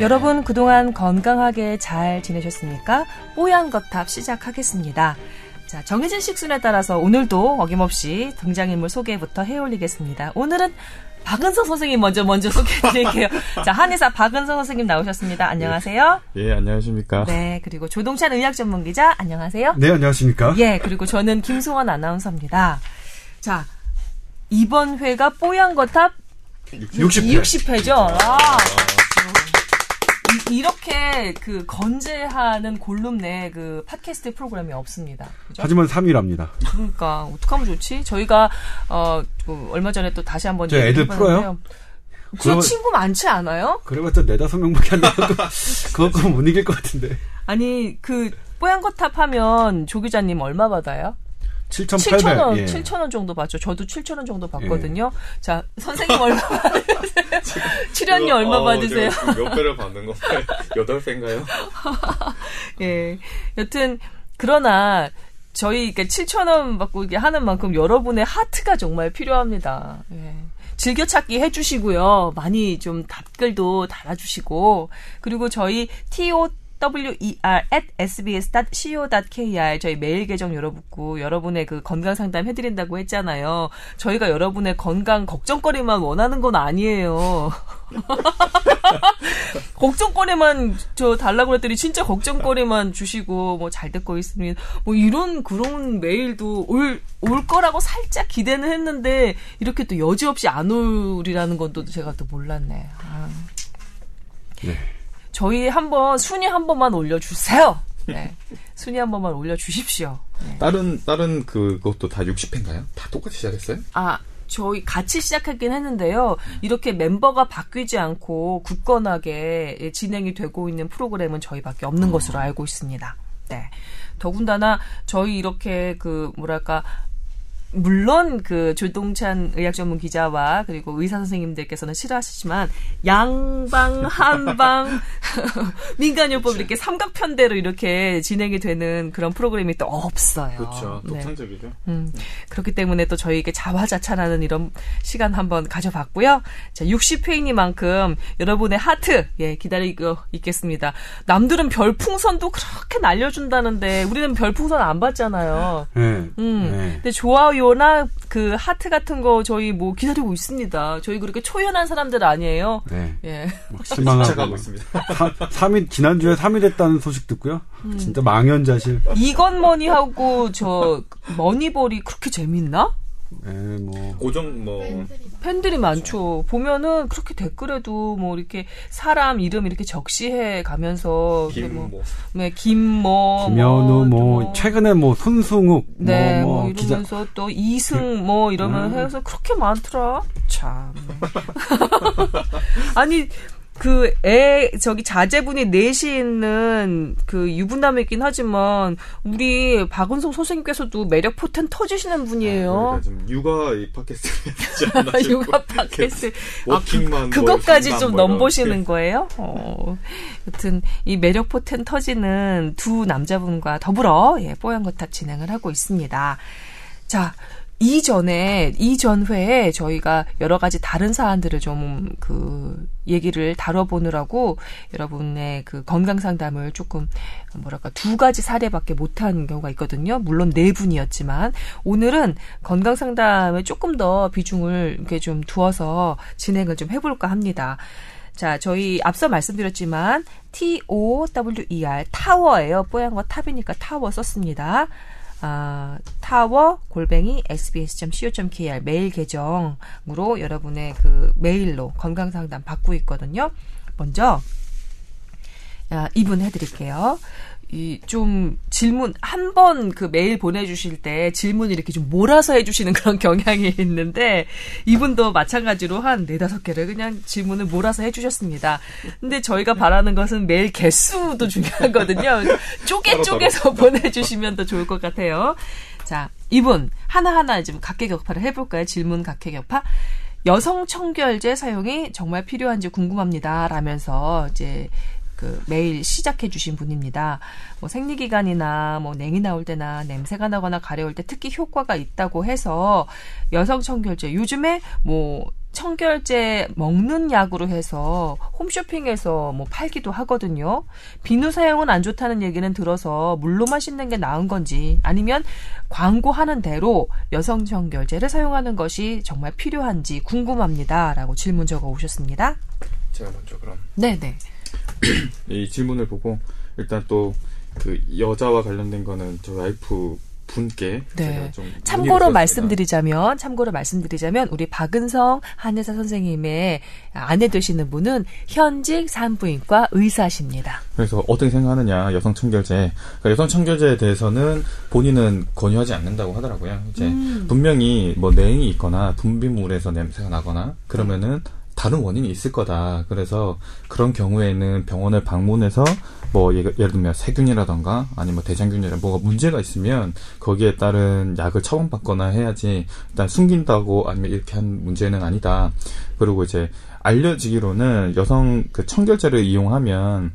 여러분 그동안 건강하게 잘 지내셨습니까? 뽀얀 거탑 시작하겠습니다. 자, 정해진 식순에 따라서 오늘도 어김없이 등장인물 소개부터 해 올리겠습니다. 오늘은 박은서 선생님 먼저 먼저 소개해드릴게요. 자, 한의사 박은서 선생님 나오셨습니다. 안녕하세요. 예, 예, 안녕하십니까. 네, 그리고 조동찬 의학 전문 기자 안녕하세요. 네, 안녕하십니까. 예, 그리고 저는 김승원 아나운서입니다. 자, 이번 회가 뽀얀 거탑 60회. 60회죠. 아, 이- 이렇게 그 건재하는 골룸 내 그 팟캐스트 프로그램이 없습니다. 그죠? 하지만 3위랍니다. 그러니까 어떡하면 좋지? 저희가 어 그 얼마 전에 또 다시 한번 저희 애들. 풀어요? 저 친구 많지 않아요? 그래봤자 네다섯 명밖에 안 나고 그것도 못 이길 것 같은데. 아니 그 뽀얀 거탑 하면 조 기자님 얼마 받아요? 7,800. 7,000 원, 예. 7,000원 정도 받죠. 저도 7,000원 정도 받거든요. 자, 선생님 얼마 받으세요? 출연료 얼마 어, 받으세요? 몇 배를 받는 건가요? 여덟 배인가요? 예. 여튼, 그러나, 저희, 이렇게 7,000원 받고 이게 하는 만큼 여러분의 하트가 정말 필요합니다. 예. 즐겨찾기 해주시고요. 많이 좀 답글도 달아주시고, 그리고 저희 TO wer at sbs.co.kr 저희 메일 계정 열어붙고 여러분의 그 건강 상담 해드린다고 했잖아요. 저희가 여러분의 건강 걱정거리만 원하는 건 아니에요. 걱정거리만 저 달라고 했더니 진짜 걱정거리만 주시고 뭐 잘 듣고 있습니다. 뭐 이런 그런 메일도 올, 올 거라고 살짝 기대는 했는데 이렇게 또 여지없이 안 올이라는 건또 제가 또 몰랐네. 아. 네. 저희 한번 순위 한 번만 올려주세요. 네. 순위 한 번만 올려주십시오. 네. 다른, 다른 그것도 다 60회인가요? 다 똑같이 시작했어요? 아, 저희 같이 시작하긴 했는데요. 이렇게 mem버가 바뀌지 않고 굳건하게 진행이 되고 있는 프로그램은 저희밖에 없는 것으로 알고 있습니다. 네. 더군다나 저희 이렇게 그 뭐랄까 물론 그 조동찬 의학 전문 기자와 그리고 의사 선생님들께서는 싫어하시지만 양방 한방 민간요법 이렇게 삼각편대로 이렇게 진행이 되는 그런 프로그램이 또 없어요. 그렇죠. 네. 독창적이죠. 음, 그렇기 때문에 또 저희에게 자화자찬하는 이런 시간 한번 가져봤고요. 자, 60회이니만큼 여러분의 하트, 예, 기다리고 있겠습니다. 남들은 별풍선도 그렇게 날려준다는데, 우리는 별풍선 안 받잖아요. 네. 음, 네. 근데 좋아요 나 그 하트 같은 거 저희 뭐 기다리고 있습니다. 저희 그렇게 초연한 사람들 아니에요. 네. 예. 실망하고. 있습니다. 3위, 지난주에 3위 됐다는 소식 듣고요. 음. 진짜 망연자실. 이건머니하고 저 머니볼이 그렇게 재밌나? 네, 뭐. 고정, 뭐, 팬들이 많죠. 보면은 그렇게 댓글에도 뭐 이렇게 사람 이름 이렇게 적시해 가면서 김, 뭐, 뭐. 네, 김뭐 김현우, 뭐, 뭐, 최근에 뭐, 손승욱, 네, 뭐, 뭐, 뭐, 기자. 이러면서 또 이승 뭐 이러면 음. 해서 그렇게 많더라. 참. 아니 그 애 저기 자제분이 넷이 있는 그 유부남이긴 하지만 우리 박은성 선생님께서도 매력 포텐 터지시는 분이에요. 그러니까 좀 육아 이 팟캐스트. 육아 팟캐스트. 워킹만. 그, 뭐 그것까지 좀뭐 넘보시는 거예요? 어. 여튼, 이 매력 포텐 터지는 두 남자분과 더불어, 예, 뽀얀 거탑 진행을 하고 있습니다. 자, 이전에, 이전 회에 저희가 여러 가지 다른 사안들을 좀, 그, 얘기를 다뤄보느라고 여러분의 그 건강 상담을 조금, 뭐랄까, 두 가지 사례밖에 못한 경우가 있거든요. 물론 네 분이었지만, 오늘은 건강 상담에 조금 더 비중을 이렇게 좀 두어서 진행을 좀 해볼까 합니다. 자, 저희 앞서 말씀드렸지만 T-O-W-E-R 타워예요. 뽀얀 거 탑이니까 타워 썼습니다. 아, 타워 골뱅이 sbs.co.kr 메일 계정으로 여러분의 그 메일로 건강 상담 받고 있거든요. 먼저 아, 이분 해드릴게요. 이 좀 질문 한 번 그 메일 보내주실 때 질문 이렇게 좀 몰아서 해주시는 그런 경향이 있는데 이분도 마찬가지로 한 네다섯 개를 그냥 질문을 몰아서 해주셨습니다. 근데 저희가 바라는 것은 메일 개수도 중요하거든요. 쪼개 쪼개서 보내주시면 더 좋을 것 같아요. 자 이분 하나하나 좀 각계격파를 해볼까요? 질문 각계격파. 여성 청결제 사용이 정말 필요한지 궁금합니다. 라면서 이제 그 메일 시작해 주신 분입니다. 뭐 생리기간이나 뭐 냉이 나올 때나 냄새가 나거나 가려울 때 특히 효과가 있다고 해서 여성 청결제 요즘에 뭐 청결제 먹는 약으로 해서 홈쇼핑에서 뭐 팔기도 하거든요. 비누 사용은 안 좋다는 얘기는 들어서 물로만 씻는 게 나은 건지 아니면 광고하는 대로 여성 청결제를 사용하는 것이 정말 필요한지 궁금합니다라고 질문 적어 오셨습니다. 제가 먼저 그럼 네 네. 이 질문을 보고 일단 또 그 여자와 관련된 거는 저 와이프 분께 네. 참고로. 말씀드리자면, 참고로 말씀드리자면, 우리 박은성 한의사 선생님의 아내 되시는 분은 현직 산부인과 의사십니다. 그래서 어떻게 생각하느냐 여성 청결제 그러니까 여성 청결제에 대해서는 본인은 권유하지 않는다고 하더라고요. 이제 음. 분명히 뭐 내행이 있거나 분비물에서 냄새가 나거나 그러면은 다른 원인이 있을 거다. 그래서 그런 경우에는 병원을 방문해서 뭐 예- 예를 들면 세균이라던가 아니면 뭐 대장균이라 뭐가 문제가 있으면 거기에 따른 약을 처방받거나 해야지 일단 숨긴다고 아니면 이렇게 한 문제는 아니다. 그리고 이제 알려지기로는 여성 그 청결제를 이용하면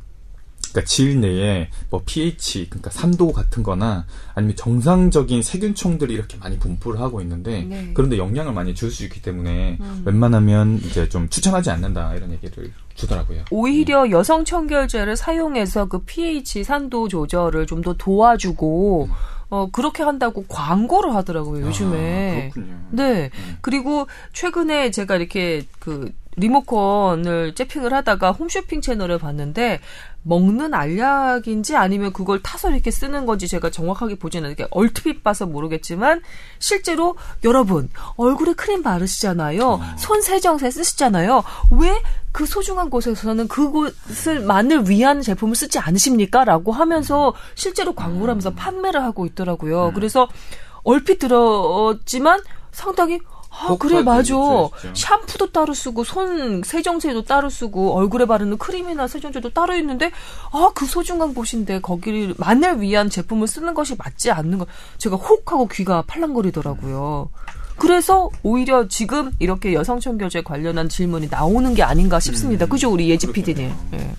그러니까 질 내에 뭐 pH 그러니까 산도 같은 거나 아니면 정상적인 세균총들이 이렇게 많이 분포를 하고 있는데 네. 그런데 영향을 많이 줄 수 있기 때문에 웬만하면 이제 좀 추천하지 않는다 이런 얘기를 주더라고요. 오히려 여성 청결제를 사용해서 그 pH 산도 조절을 좀 더 도와주고, 어, 그렇게 한다고 광고를 하더라고요, 요즘에. 아, 그렇군요. 네. 그리고 최근에 제가 이렇게 그 리모컨을 째핑을 하다가 홈쇼핑 채널을 봤는데 먹는 알약인지 아니면 그걸 타서 이렇게 쓰는 건지 제가 정확하게 보지는 않게 얼핏 봐서 모르겠지만 실제로 여러분 얼굴에 크림 바르시잖아요. 손 세정제 쓰시잖아요. 왜 그 소중한 곳에서는 그곳을 만을 위한 제품을 쓰지 않으십니까? 라고 하면서 실제로 광고를 하면서 판매를 하고 있더라고요. 그래서 얼핏 들었지만 상당히 아, 혹 그래, 할 맞아. 샴푸도 따로 쓰고, 손 세정제도 따로 쓰고, 얼굴에 바르는 크림이나 세정제도 따로 있는데, 아, 그 소중한 곳인데, 거기를, 만을 위한 제품을 쓰는 것이 맞지 않는 거, 제가 혹 하고 귀가 팔랑거리더라고요. 그래서 오히려 지금 이렇게 여성 청결제 관련한 질문이 나오는 게 아닌가 싶습니다. 그죠, 우리 예지 PD님. 예.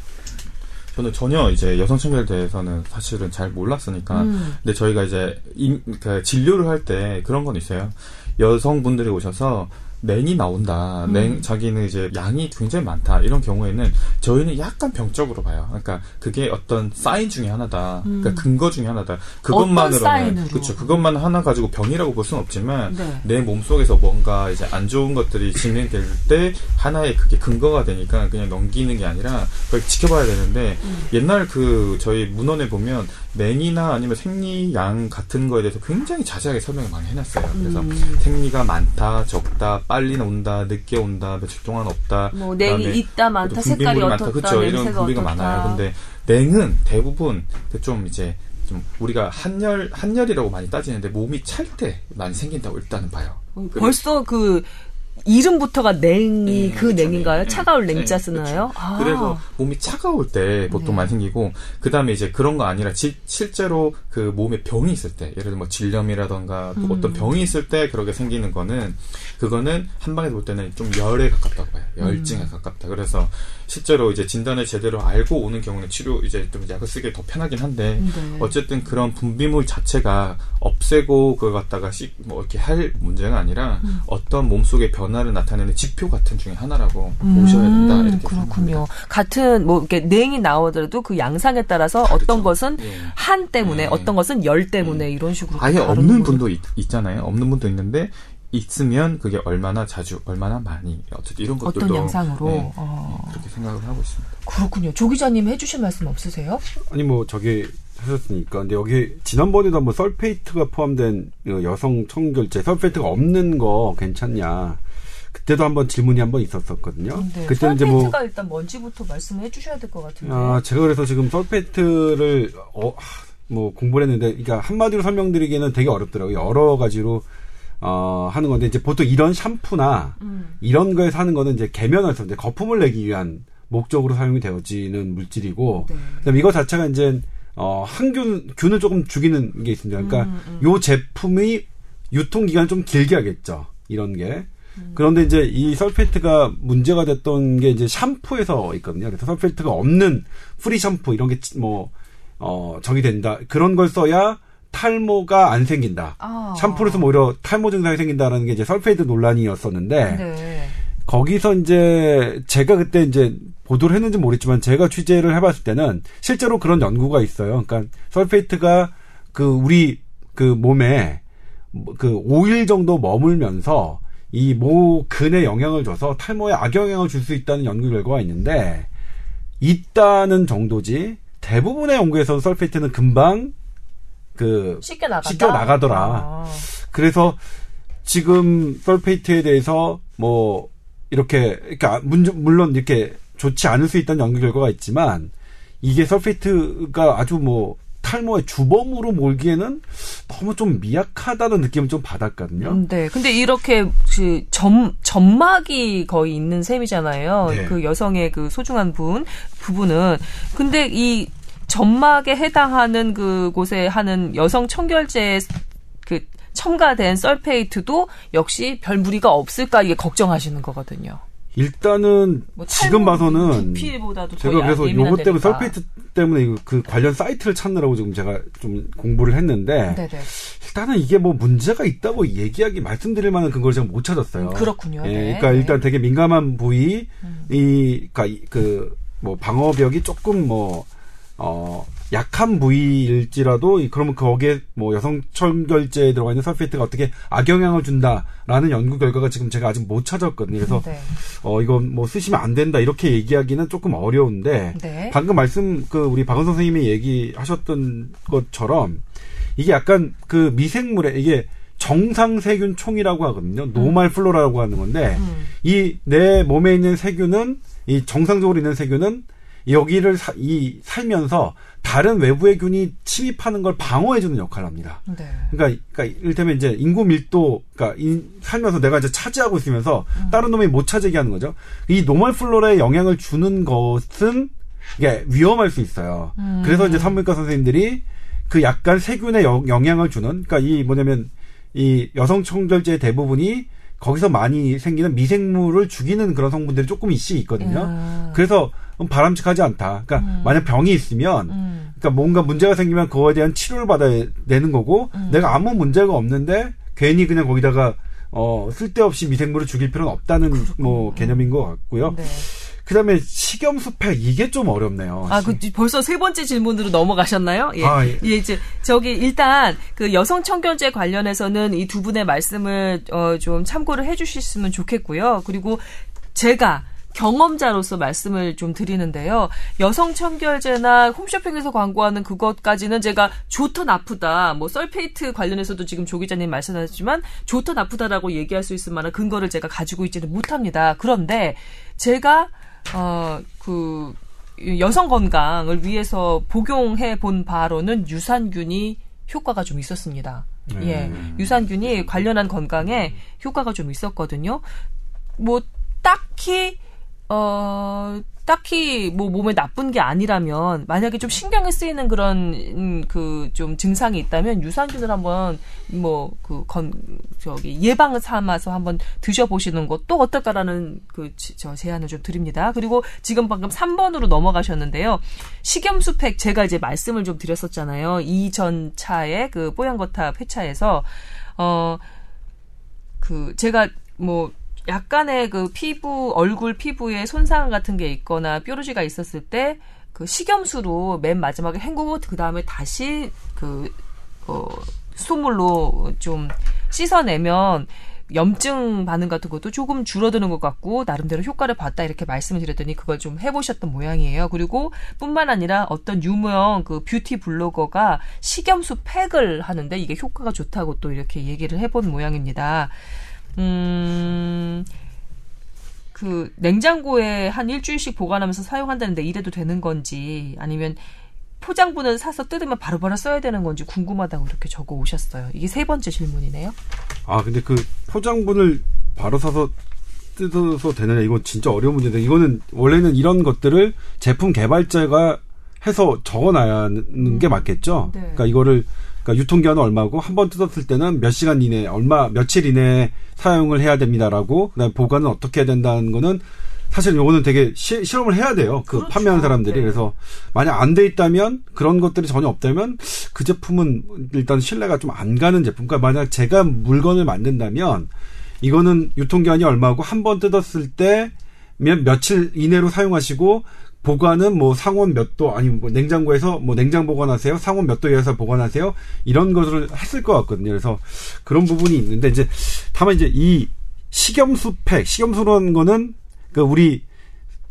저는 전혀 이제 여성 청결에 대해서는 사실은 잘 몰랐으니까. 음. 근데 저희가 이제 임, 그 진료를 할 때 그런 건 있어요. 여성분들이 오셔서 냉이 나온다. 음. 냉, 자기는 이제 양이 굉장히 많다. 이런 경우에는 저희는 약간 병적으로 봐요. 그러니까 그게 어떤 사인 중에 하나다. 그러니까 근거 중에 하나다. 음. 그것만으로는 그렇죠. 그것만 하나 가지고 병이라고 볼 수는 없지만 네. 내 몸속에서 뭔가 이제 안 좋은 것들이 진행될 때 하나의 그게 근거가 되니까 그냥 넘기는 게 아니라 그걸 지켜봐야 되는데 음. 옛날 그 저희 문헌에 보면 냉이나 아니면 생리양 같은 거에 대해서 굉장히 자세하게 설명을 많이 해놨어요. 그래서 음. 생리가 많다, 적다, 빨리 온다, 늦게 온다, 며칠 동안 없다. 뭐, 냉이 있다, 많다, 또 색깔이 분비물이 어떻다, 그쵸, 이런 분비가. 많아요. 근데 냉은 대부분 그좀 이제 좀 우리가 한열 한열이라고 많이 따지는데 몸이 찰 때 많이 생긴다고 일단은 봐요. 벌써 그, 이름부터가 냉이 네, 그 그쵸, 냉인가요? 네, 차가울 네, 냉자. 쓰나요? 아. 그래서 몸이 차가울 때 보통 네. 많이 생기고 그 다음에 이제 그런 거 아니라 지- 실제로 그 몸에 병이 있을 때 예를 들어 뭐 질염이라던가 또 음. 어떤 병이 있을 때 그렇게 생기는 거는 그거는 한 방에 볼 때는 좀 열에 가깝다고 봐요 열증에 음. 가깝다 그래서 실제로 이제 진단을 제대로 알고 오는 경우는 치료 이제 좀 약을 쓰기 더 편하긴 한데 네. 어쨌든 그런 분비물 자체가 없애고 그걸 갖다가 씩뭐 이렇게 할 문제가 아니라 음. 어떤 몸속의 변화를 나타내는 지표 같은 중에 하나라고 보셔야 된다 음, 이렇게 그렇군요. 생각합니다. 같은 뭐 이렇게 냉이 나오더라도 그 양상에 따라서 어떤 그렇죠. 것은 예. 한 때문에 네. 어떤 것은 열 때문에 이런 식으로 아예 없는. 분도 있, 있잖아요. 없는 분도 있는데 있으면 그게 얼마나 자주, 얼마나 많이 어쨌든 이런 것들도 어떤 양상으로 네, 어, 그렇게 생각을 하고 있습니다. 그렇군요. 조 기자님 해주실 말씀 없으세요? 아니 뭐 저기 하셨으니까 근데 여기 지난번에도 한번 sulfate가 포함된 어, 여성 청결제 sulfate가 없는 거 괜찮냐 그때도 한번 질문이 한번 있었었거든요. 네. 그때는 이제 뭐 sulfate가 일단 뭔지부터 말씀을 해주셔야 될 것 같은데. 아, 제가 그래서 지금 sulfate를 어, 하, 뭐 공부를 했는데, 그러니까 한마디로 설명드리기는 되게 어렵더라고요. 여러 가지로 어, 하는 건데 이제 보통 이런 샴푸나 음. 이런 거에서 하는 거는 이제 계면에서 이제 거품을 내기 위한 목적으로 사용이 되어지는 물질이고, 네. 그다음에 이거 자체가 이제 어, 항균 균을 조금 죽이는 게 있습니다. 그러니까 음, 요 제품이 유통 기간을 좀 길게 하겠죠. 이런 게. 음. 그런데 이제 이 sulfate가 문제가 됐던 게 이제 샴푸에서 있거든요. 그래서 sulfate가 없는 free 샴푸 이런 게 뭐 어, 적이 된다. 그런 걸 써야 탈모가 안 생긴다. 아. 샴푸를 쓰면 오히려 탈모 증상이 생긴다라는 게 이제 sulfate 논란이었었는데 네. 거기서 이제 제가 그때 이제 보도를 했는지 모르겠지만 제가 취재를 해봤을 때는 실제로 그런 연구가 있어요. 그러니까 sulfate가 그 우리 그 몸에 그 5일 정도 머물면서 이 모근에 영향을 줘서 탈모에 악영향을 줄 수 있다는 연구 결과가 있는데 있다는 정도지 대부분의 연구에서는 sulfate는 금방 그 쉽게 나간다. 씻겨 나가더라. 아. 그래서 지금 설페이트에 대해서 뭐 이렇게 그러니까 문- 물론 이렇게 좋지 않을 수 있다는 연구 결과가 있지만 이게 설페이트가 아주 뭐 탈모의 주범으로 몰기에는 너무 좀 미약하다는 느낌을 좀 받았거든요. 음, 네. 근데 이렇게 그 점, 점막이 거의 있는 셈이잖아요. 네. 그 여성의 그 소중한 분, 부분은. 근데 이 점막에 해당하는 그곳에 하는 여성 청결제 그 첨가된 sulfate도 역시 별 무리가 없을까 이게 걱정하시는 거거든요. 일단은 뭐 지금 봐서는 제가 그래서 요것 때문에. sulfate 때문에 그 관련 사이트를 찾느라고 지금 제가 좀 공부를 했는데 네네. 일단은 이게 뭐 문제가 있다고 얘기하기 말씀드릴 만한 근거를 제가 못 찾았어요. 음, 그렇군요. 예, 네. 그러니까 네. 일단 되게 민감한 부위 음. 이 그러니까 그 뭐 방어벽이 조금 뭐 어, 약한 부위일지라도 이- 그러면 거기에 뭐 여성 청결제에 들어가 있는 sulfate가 어떻게 악영향을 준다라는 연구 결과가 지금 제가 아직 못 찾았거든요. 그래서 네. 어 이건 뭐 쓰시면 안 된다 이렇게 얘기하기는 조금 어려운데 네. 방금 말씀 그 우리 박은 선생님이 얘기하셨던 것처럼 이게 약간 그 미생물의 이게 정상 세균총이라고 하거든요. normal flora라고 하는 건데 음. 이내 몸에 있는 세균은 이 정상적으로 있는 세균은 여기를 사- 이 살면서 다른 외부의 균이 침입하는 걸 방어해주는 역할을 합니다. 네. 그러니까, 그러니까 이를테면 이제 인구 밀도, 그러니까 이- 살면서 내가 이제 차지하고 있으면서 음. 다른 놈이 못 차지하게 하는 거죠. 이 normal flora에 영향을 주는 것은 이게 위험할 수 있어요. 음. 그래서 이제 산부인과 선생님들이 그 약간 세균에 영- 영향을 주는, 그러니까 이 뭐냐면 이 여성 청결제 대부분이 거기서 많이 생기는 미생물을 죽이는 그런 성분들이 조금 이씩 있거든요. 음. 그래서 바람직하지 않다. 그러니까 음. 만약 병이 있으면 음. 그러니까 뭔가 문제가 생기면 그거에 대한 치료를 받아야 되는 거고 음. 내가 아무 문제가 없는데 괜히 그냥 거기다가 어 쓸데없이 미생물을 죽일 필요는 없다는 뭐 개념인 것 같고요. 네. 그다음에 식염수팩 이게 좀 어렵네요. 아, 그 벌써 세 번째 질문으로 넘어가셨나요? 예. 아, 예. 예, 이제 저기 일단 그 여성 청결제 관련해서는 이 두 분의 말씀을 어, 좀 참고를 해주셨으면 좋겠고요. 그리고 제가 경험자로서 말씀을 좀 드리는데요. 여성 청결제나 홈쇼핑에서 광고하는 그것까지는 제가 좋다 나쁘다, 뭐 썰페이트 관련해서도 지금 조 기자님 말씀하셨지만 좋다 나쁘다라고 얘기할 수 있을 만한 근거를 제가 가지고 있지는 못합니다. 그런데 제가 어 그 여성 건강을 위해서 복용해 본 바로는 유산균이 효과가 좀 있었습니다. 예, 유산균이 관련한 건강에 효과가 좀 있었거든요. 뭐 딱히 어 딱히 뭐 몸에 나쁜 게 아니라면 만약에 좀 신경이 쓰이는 그런 그 좀 증상이 있다면 유산균을 한번 뭐 그 건 저기 예방 삼아서 한번 드셔보시는 것도 어떨까라는 그 저 제안을 좀 드립니다. 그리고 지금 방금 3번으로 넘어가셨는데요. 식염수팩 제가 이제 말씀을 좀 드렸었잖아요. 이전 차에 그 뽀얀거탑 회차에서 어 그 제가 뭐 약간의 그 피부 얼굴 피부에 손상 같은 게 있거나 뾰루지가 있었을 때 그 식염수로 맨 마지막에 헹구고 그 다음에 다시 그 어, 수돗물로 좀 씻어내면 염증 반응 같은 것도 조금 줄어드는 것 같고 나름대로 효과를 봤다 이렇게 말씀을 드렸더니 그걸 좀 해보셨던 모양이에요. 그리고 뿐만 아니라 어떤 유명 그 뷰티 블로거가 식염수 팩을 하는데 이게 효과가 좋다고 또 이렇게 얘기를 해본 모양입니다. 음, 그 냉장고에 한 일주일씩 보관하면서 사용한다는데 이래도 되는 건지 아니면 포장분을 사서 뜯으면 바로바로 써야 되는 건지 궁금하다고 이렇게 적어 오셨어요. 이게 세 번째 질문이네요. 아 근데 그 포장분을 바로 사서 뜯어서 되느냐 이건 진짜 어려운 문제인데 이거는 원래는 이런 것들을 제품 개발자가 해서 적어놔야 하는 게 맞겠죠. 네. 그러니까 이거를 그러니까 유통기한은 얼마고 한 번 뜯었을 때는 몇 시간 이내 얼마 며칠 이내에 사용을 해야 됩니다라고 그다음에 보관은 어떻게 해야 된다는 거는 사실 요거는 되게 시, 실험을 해야 돼요. 그 그렇죠. 판매하는 사람들이 네. 그래서 만약 안 돼 있다면 그런 것들이 전혀 없다면 그 제품은 일단 신뢰가 좀 안 가는 제품. 그러니까 만약 제가 물건을 만든다면 이거는 유통기한이 얼마고 한 번 뜯었을 때 몇, 며칠 이내로 사용하시고 보관은 뭐 상온 몇 도 아니면 뭐 냉장고에서 뭐 냉장 보관하세요 상온 몇 도에서 보관하세요 이런 것을 했을 것 같거든요 그래서 그런 부분이 있는데 이제 다만 이제 이 식염수팩 식염수라는 거는 그 우리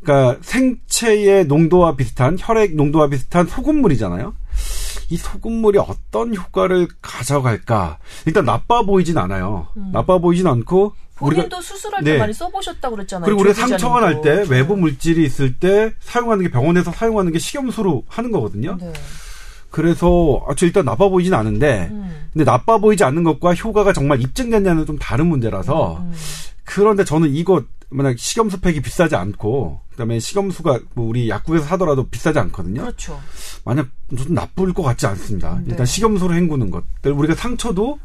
그러니까 생체의 농도와 비슷한 혈액 농도와 비슷한 소금물이잖아요. 이 소금물이 어떤 효과를 가져갈까? 일단 나빠 보이진 않아요. 음. 나빠 보이진 않고 본인도 수술할 때 네. 많이 써보셨다고 그랬잖아요. 그리고 우리가 조 상처가 날 때. 외부 물질이 있을 때 사용하는 게 병원에서 사용하는 게 식염수로 하는 거거든요. 네. 그래서 아, 저 일단 나빠 보이진 않은데 음. 근데 나빠 보이지 않는 것과 효과가 정말 입증됐냐는 좀 다른 문제라서 음. 그런데 저는 이거 만약 식염수 팩이 비싸지 않고 그다음에 식염수가 뭐 우리 약국에서 사더라도 비싸지 않거든요. 그렇죠. 만약 좀 나쁠 것 같지 않습니다. 네. 일단 식염수로 헹구는 것들 우리가 상처도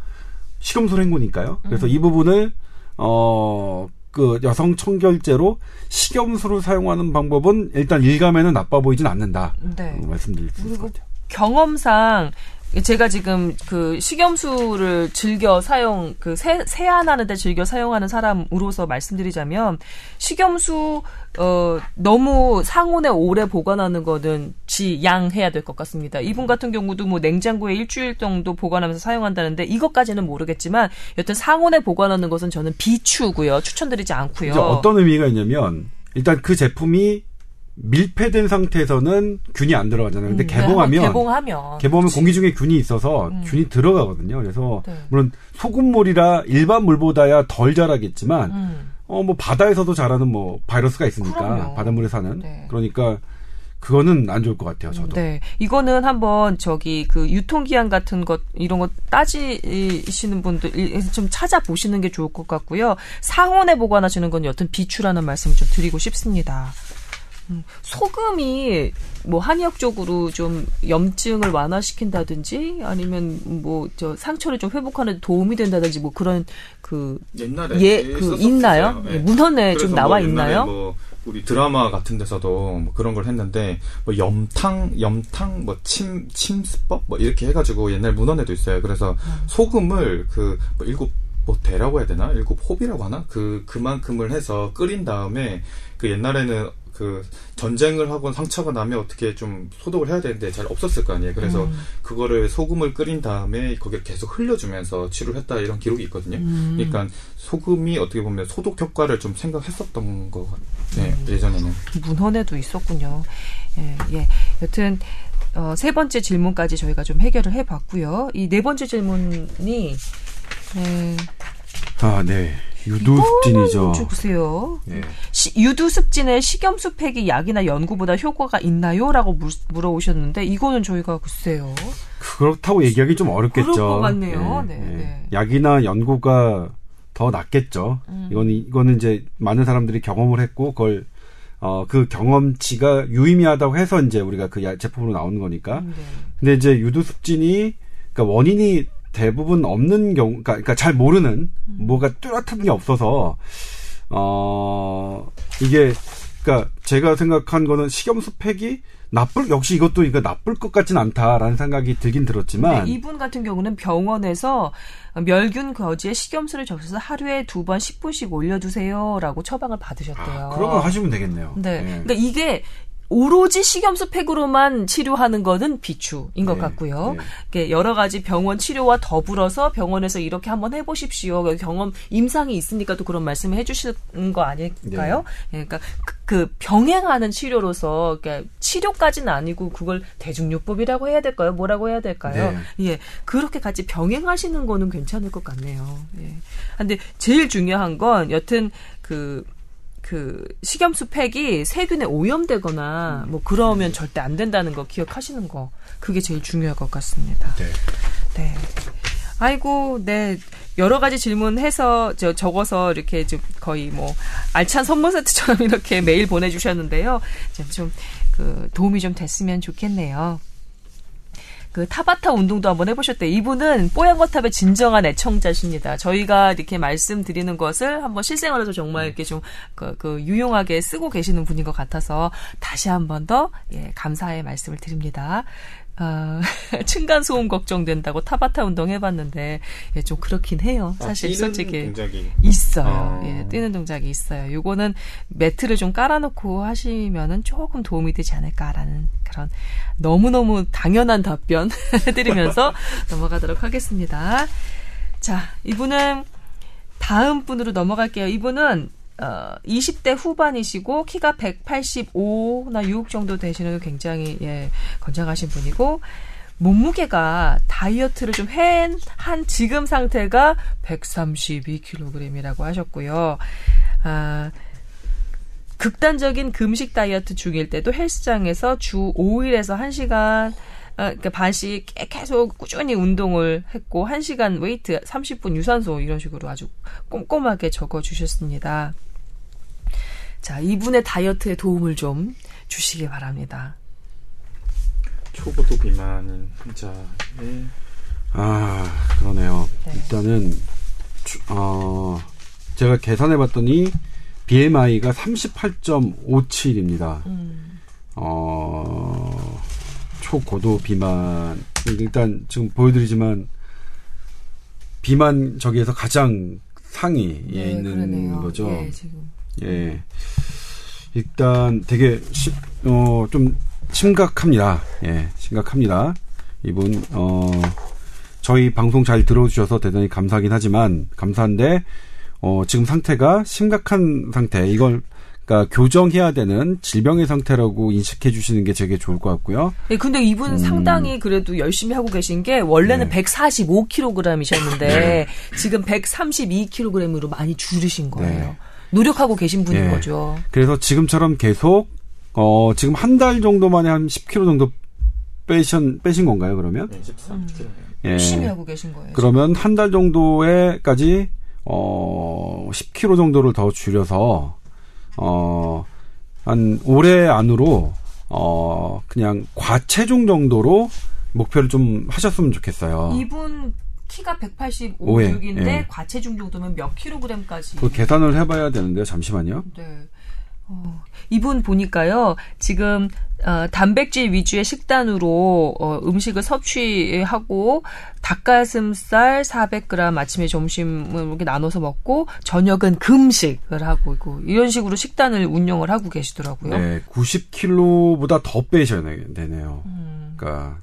식염수로 헹구니까요. 그래서 음. 이 부분을 어. 그 여성 청결제로 식염수를 사용하는 방법은 일단 일감에는 나빠 보이진 않는다. 네. 어, 말씀드릴 수 있을 것 같아요. 경험상 제가 지금 그 식염수를 즐겨 사용 그 세, 세안하는데 즐겨 사용하는 사람으로서 말씀드리자면 식염수 어 너무 상온에 오래 보관하는 거는 지양해야 될 것 같습니다. 이분 같은 경우도 뭐 냉장고에 일주일 정도 보관하면서 사용한다는데 이것까지는 모르겠지만 여튼 상온에 보관하는 것은 저는 비추고요. 추천드리지 않고요. 어떤 의미가 있냐면 일단 그 제품이 밀폐된 상태에서는 균이 안 들어가잖아요. 근데 음, 네, 개봉하면 개봉하면 개봉하면. 공기 중에 균이 있어서 음. 균이 들어가거든요. 그래서 네. 물론 소금물이라 일반 물보다야 덜 자라겠지만 음. 어뭐 바다에서도 자라는 뭐 바이러스가 있으니까 그럼요. 바닷물에 사는 네. 그러니까 그거는 안 좋을 것 같아요. 저도. 네. 이거는 한번 저기 그 유통기한 같은 것 이런 거 따지시는 분들 좀 찾아보시는 게 좋을 것 같고요. 상온에 보관하시는 건 여튼 비추라는 말씀을 좀 드리고 싶습니다. 음, 소금이 뭐 한의학적으로 좀 염증을 완화시킨다든지 아니면 뭐 저 상처를 좀 회복하는 데 도움이 된다든지 뭐 그런 그 옛날에 예, 그 썼었어요. 있나요? 예. 문헌에 좀 그래서 나와 뭐 있나요? 뭐 우리 드라마 같은 데서도 뭐 그런 걸 했는데 뭐 염탕, 염탕, 뭐 침, 침수법 뭐 이렇게 해가지고 옛날 문헌에도 있어요. 그래서 음. 소금을 그뭐 일곱 뭐 대라고 해야 되나? 일곱 호비라고 하나? 그 그만큼을 해서 끓인 다음에 그 옛날에는 그 전쟁을 하고 상처가 나면 어떻게 좀 소독을 해야 되는데 잘 없었을 거 아니에요. 그래서 음. 그거를 소금을 끓인 다음에 거기에 계속 흘려주면서 치료를 했다 이런 기록이 있거든요. 음. 그러니까 소금이 어떻게 보면 소독 효과를 좀 생각했었던 것 같아요. 음. 예전에는. 문헌에도 있었군요. 예, 예. 여튼 어, 세 번째 질문까지 저희가 좀 해결을 해봤고요. 이 네 번째 질문이 네, 아, 네. 유두습진이죠. 좀 보세요. 예. 시- 유두습진의 식염수팩이 약이나 연구보다 효과가 있나요?라고 물, 물어오셨는데 이거는 저희가 글쎄요. 그렇다고 얘기하기 좀 어렵겠죠. 그럴 것 같네요. 예, 네, 예. 네. 약이나 연고가 더 낫겠죠. 음. 이거는 이거는 이제 많은 사람들이 경험을 했고 그걸 어 그 경험치가 유의미하다고 해서 이제 우리가 그 야- 제품으로 나오는 거니까. 네. 근데 이제 유두습진이 그러니까 원인이 대부분 없는 경우, 그러니까, 그러니까 잘 모르는 음. 뭐가 뚜렷한 게 없어서 어 이게 그러니까 제가 생각한 거는 식염수 팩이 나쁠 역시 이것도 그러니까 나쁠 것 같진 않다라는 생각이 들긴 들었지만 네, 이분 같은 경우는 병원에서 멸균 거지에 식염수를 적셔서 하루에 두 번 10분씩 올려주세요라고 처방을 받으셨대요. 아, 그런 거 하시면 되겠네요. 네. 예. 그러니까 이게 오로지 식염수 팩으로만 치료하는 거는 비추인 것 네, 같고요. 네. 여러 가지 병원 치료와 더불어서 병원에서 이렇게 한번 해보십시오. 경험 임상이 있으니까 또 그런 말씀을 해주시는 거 아닐까요? 예, 그러니까 그, 그 병행하는 치료로서 그러니까 치료까지는 아니고 그걸 대중요법이라고 해야 될까요? 뭐라고 해야 될까요? 예, 그렇게 같이 병행하시는 거는 괜찮을 것 같네요. 예. 근데 제일 중요한 건 여튼 그 그 식염수 팩이 세균에 오염되거나 뭐 그러면 절대 안 된다는 거 기억하시는 거 그게 제일 중요할 것 같습니다. 네. 네. 아이고, 네. 여러 가지 질문해서 저 적어서 이렇게 좀 거의 뭐 알찬 선물 세트처럼 이렇게 메일 보내주셨는데요. 좀그 도움이 좀 됐으면 좋겠네요. 그 타바타 운동도 한번 해보셨대. 이분은 뽀얀거탑의 진정한 애청자십니다. 저희가 이렇게 말씀드리는 것을 한번 실생활에서 정말 이렇게 좀 그, 그 유용하게 쓰고 계시는 분인 것 같아서 다시 한번 더 예, 감사의 말씀을 드립니다. 아, 층간 소음 걱정된다고 타바타 운동 해봤는데 예, 좀 그렇긴 해요. 사실 아, 솔직히 동작이 있어요. 어. 예, 뛰는 동작이 있어요. 요거는 매트를 좀 깔아놓고 하시면은 조금 도움이 되지 않을까라는 그런 너무 너무 당연한 답변 해드리면서 넘어가도록 하겠습니다. 자, 이분은 다음 분으로 넘어갈게요. 이분은 어, 20대 후반이시고 키가 185나 6 정도 되시는 굉장히 예, 건장하신 분이고 몸무게가 다이어트를 좀한 지금 상태가 132kg이라고 하셨고요. 아, 극단적인 금식 다이어트 중일 때도 헬스장에서 주 5일에서 1시간 아, 그러니까 반씩 계속 꾸준히 운동을 했고 1시간 웨이트 30분 유산소 이런 식으로 아주 꼼꼼하게 적어 주셨습니다. 자, 이분의 다이어트에 도움을 좀 주시기 바랍니다. 초고도 비만인 환자의 아, 그러네요. 네. 일단은, 주- 어, 제가 계산해 봤더니, BMI가 38.57입니다. 음, 어, 초고도 비만. 일단 지금 보여드리지만, 비만 저기에서 가장 상위에 네, 있는 그러네요. 거죠. 예, 지금. 예. 일단 되게 시, 어, 좀 심각합니다. 예, 심각합니다. 이분 어 저희 방송 잘 들어주셔서 대단히 감사하긴 하지만 감사한데 어 지금 상태가 심각한 상태. 이걸 그러니까 교정해야 되는 질병의 상태라고 인식해 주시는 게 되게 좋을 것 같고요. 예, 근데 이분 음. 상당히 그래도 열심히 하고 계신 게 원래는 네. 145kg이셨는데 지금 132kg으로 많이 줄으신 거예요. 네. 노력하고 계신 분인 예. 거죠. 그래서 지금처럼 계속 어 지금 한 달 정도 만에 한 10kg 정도 빼신 빼신 건가요, 그러면? 네, 13kg. 예. 열심히 하고 계신 거예요. 그러면 한 달 정도에까지 어 10kg 정도를 더 줄여서 어한 올해 안으로 어 그냥 과체중 정도로 목표를 좀 하셨으면 좋겠어요. 이분 키가 185, 오해, 6인데 예. 과체중 정도면 몇 킬로그램까지? 그 계산을 해봐야 되는데요. 잠시만요. 네. 어, 이분 보니까요, 지금, 어, 단백질 위주의 식단으로, 어, 음식을 섭취하고, 닭가슴살 400g 아침에 점심을 이렇게 나눠서 먹고, 저녁은 금식을 하고 있고, 이런 식으로 식단을 운영을 하고 계시더라고요. 네, 90kg보다 더 빼셔야 되네요. 음, 그러니까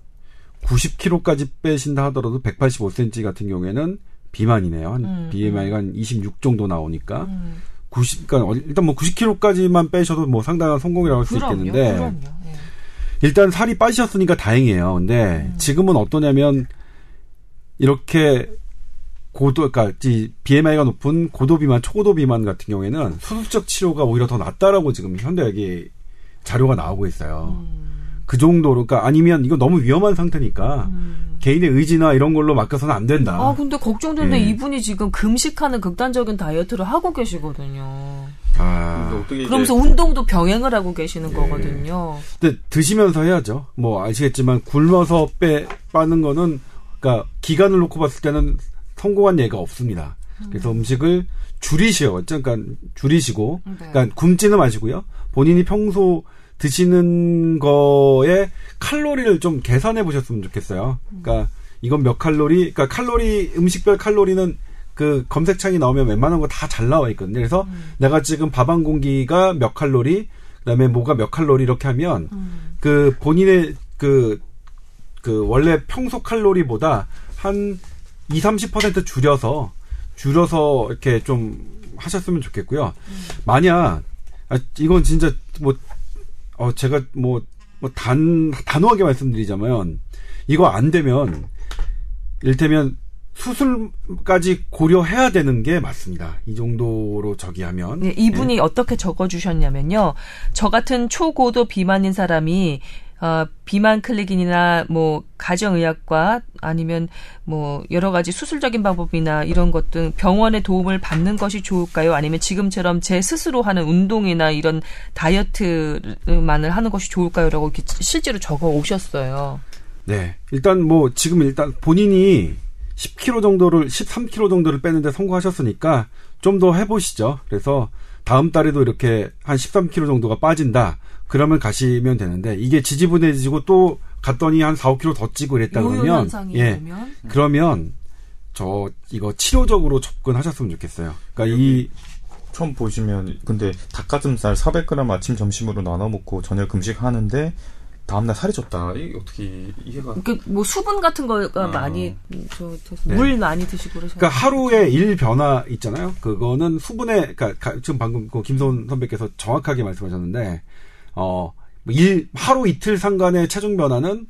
90kg까지 빼신다 하더라도 185cm 같은 경우에는 비만이네요. 한 음, BMI가 한 26 정도 나오니까 음. 90, 그러니까 일단 뭐 90kg까지만 빼셔도 뭐 상당한 성공이라고 할 수 있겠는데 그럼요. 예. 일단 살이 빠지셨으니까 다행이에요. 근데 음. 지금은 어떠냐면 이렇게 고도, 그러니까 이 BMI가 높은 고도 비만, 초고도 비만 같은 경우에는 수술적 치료가 오히려 더 낫다라고 지금 현대학이 자료가 나오고 있어요. 음, 그 정도로, 그러니까 아니면 이거 너무 위험한 상태니까 음. 개인의 의지나 이런 걸로 맡겨서는 안 된다. 아, 근데 걱정되는데 예. 이분이 지금 금식하는 극단적인 다이어트를 하고 계시거든요. 아, 그러면서 이제 운동도 병행을 하고 계시는 예. 거거든요. 근데 드시면서 해야죠. 뭐 아시겠지만 굶어서 빼 빠는 거는 그러니까 기간을 놓고 봤을 때는 성공한 예가 없습니다. 그래서 음 식을 줄이시오. 그러니까 줄이시고 네. 그러니까 굶지는 마시고요. 본인이 평소 드시는 거에 칼로리를 좀 계산해 보셨으면 좋겠어요. 그러니까 이건 몇 칼로리, 그러니까 칼로리 음식별 칼로리는 그 검색창이 나오면 웬만한 거 다 잘 나와 있거든요. 그래서 음. 내가 지금 밥 한 공기가 몇 칼로리, 그다음에 뭐가 몇 칼로리 이렇게 하면 음. 그 본인의 그, 그 원래 평소 칼로리보다 한 2, 30% 줄여서 줄여서 이렇게 좀 하셨으면 좋겠고요. 만약 아, 이건 진짜 뭐 어, 제가 뭐, 뭐, 단, 단호하게 말씀드리자면, 이거 안 되면, 일테면, 수술까지 고려해야 되는 게 맞습니다. 이 정도로 저기 하면. 네, 이분이 어떻게 적어주셨냐면요. 저 같은 초고도 비만인 사람이 어, 비만 클리닉이나 뭐 가정의학과 아니면 뭐 여러 가지 수술적인 방법이나 이런 것 등 병원의 도움을 받는 것이 좋을까요? 아니면 지금처럼 제 스스로 하는 운동이나 이런 다이어트만을 하는 것이 좋을까요?라고 실제로 적어 오셨어요. 네. 일단 뭐, 지금 일단 본인이 10kg 정도를, 13kg 정도를 빼는데 성공하셨으니까 좀 더 해보시죠. 그래서 다음 달에도 이렇게 한 13kg 정도가 빠진다. 그러면 가시면 되는데, 이게 지지부진해지고 또 갔더니 한 4, 5kg 더 찌고 이랬다 요요 그러면 현상이 예. 오면 그러면 저 이거 치료적으로 접근하셨으면 좋겠어요. 그러니까 이 처음 보시면 근데 닭가슴살 400g 아침 점심으로 나눠 먹고 저녁 금식 하는데 다음날 살이 쪘다. 이게 어떻게 이해가 그뭐 수분 같은 거가 아. 많이 저, 저, 네. 물 많이 드시고 그러셨 그러니까 하루에 일 변화 있잖아요. 그거는 수분의 그러니까 가- 지금 방금 그 김소은 선배께서 정확하게 말씀하셨는데 어뭐 일 하루 이틀 상간의 체중 변화는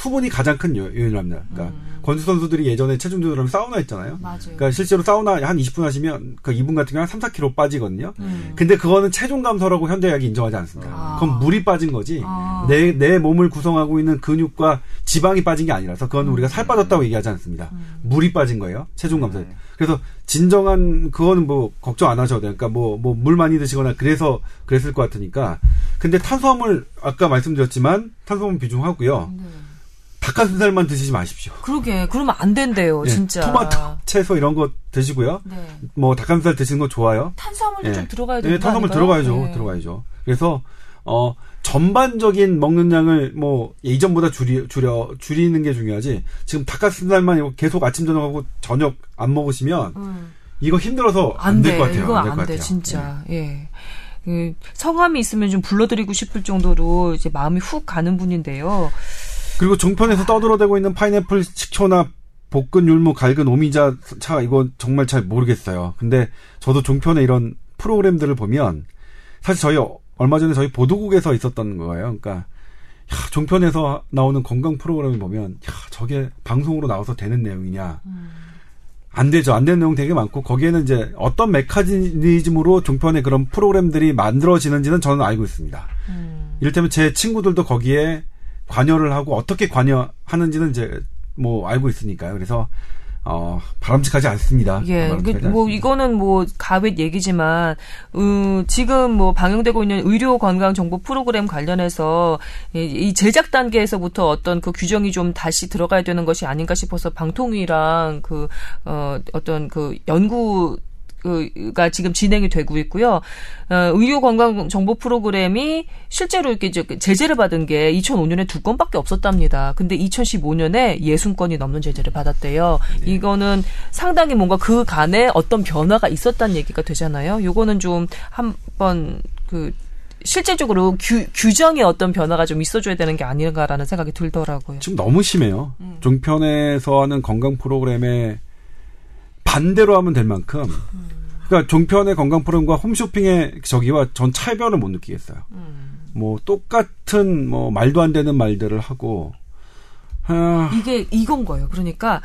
수분이 가장 큰 요- 요인입니다. 그러니까 권수 선수들이 예전에 체중 조절하면 사우나 했잖아요. 맞아요. 그러니까 실제로 사우나 한 20분 하시면 그 2분 같은 경우는 3, 4kg 빠지거든요. 음. 근데 그거는 체중 감소라고 현대의학이 인정하지 않습니다. 아. 그건 물이 빠진 거지. 아. 내, 내 몸을 구성하고 있는 근육과 지방이 빠진 게 아니라서 그건 음. 우리가 살 빠졌다고 얘기하지 않습니다. 물이 빠진 거예요. 체중 감소. 네. 그래서 진정한 그거는 뭐 걱정 안 하셔도 돼요. 그러니까 뭐 뭐 물 많이 드시거나 그래서 그랬을 것 같으니까. 근데 탄수화물 아까 말씀드렸지만 탄수화물 비중하고요. 네. 닭가슴살만 드시지 마십시오. 그러게 그러면 안 된대요, 예, 진짜. 토마토, 채소 이런 거 드시고요. 네. 뭐 닭가슴살 드시는 거 좋아요. 탄수화물도 예. 좀 들어가야 예, 되는 거 탄수화물 아닌가요? 들어가야죠. 네. 들어가야죠. 그래서 어 전반적인 먹는 양을 뭐 이전보다 줄이 줄여 줄이는 게 중요하지. 지금 닭가슴살만 계속 아침 저녁하고 저녁 안 먹으시면 음. 이거 힘들어서 안안될 돼. 것 같아요. 이거 안될것안 돼, 같아요. 진짜. 예. 그 성함이 있으면 좀 불러드리고 싶을 정도로 이제 마음이 훅 가는 분인데요. 그리고 종편에서 떠들어대고 있는 파인애플 식초나 볶은 율무 갈근 오미자 차 이거 정말 잘 모르겠어요. 근데 저도 종편에 이런 프로그램들을 보면 사실 저희 어- 얼마 전에 저희 보도국에서 있었던 거예요. 그러니까 야, 종편에서 나오는 건강 프로그램을 보면 야, 저게 방송으로 나와서 되는 내용이냐? 안 되죠. 안 되는 내용 되게 많고 거기에는 이제 어떤 메커니즘으로 종편의 그런 프로그램들이 만들어지는지는 저는 알고 있습니다. 음. 이를테면 제 친구들도 거기에 관여를 하고 어떻게 관여하는지는 이제 뭐 알고 있으니까요. 그래서 어 바람직하지 않습니다. 예, 바람직하지 그, 뭐, 않습니다. 이거는 뭐, 가wied 얘기지만, 음, 지금 뭐, 방영되고 있는 의료 건강 정보 프로그램 관련해서, 이, 이 제작 단계에서부터 어떤 그 규정이 좀 다시 들어가야 되는 것이 아닌가 싶어서, 방통위랑 그, 어, 어떤 그 연구, 가 지금 진행이 되고 있고요. 어, 의료 건강 정보 프로그램이 실제로 이렇게 이제 제재를 받은 게 2005년에 두 건밖에 없었답니다. 근데 2015년에 60건이 넘는 제재를 받았대요. 이거는 상당히 뭔가 그 간에 어떤 변화가 있었다는 얘기가 되잖아요. 요거는 좀 한번 그 실질적으로 규, 규정에 어떤 변화가 좀 있어줘야 되는 게 아닌가라는 생각이 들더라고요. 지금 너무 심해요. 음. 종편에서 하는 건강 프로그램에 반대로 하면 될 만큼 그러니까 종편의 건강 프로그램과 홈쇼핑의 저기와 전 차별을 못 느끼겠어요. 음. 뭐 똑같은 뭐 말도 안 되는 말들을 하고 아, 이게 이건 거예요. 그러니까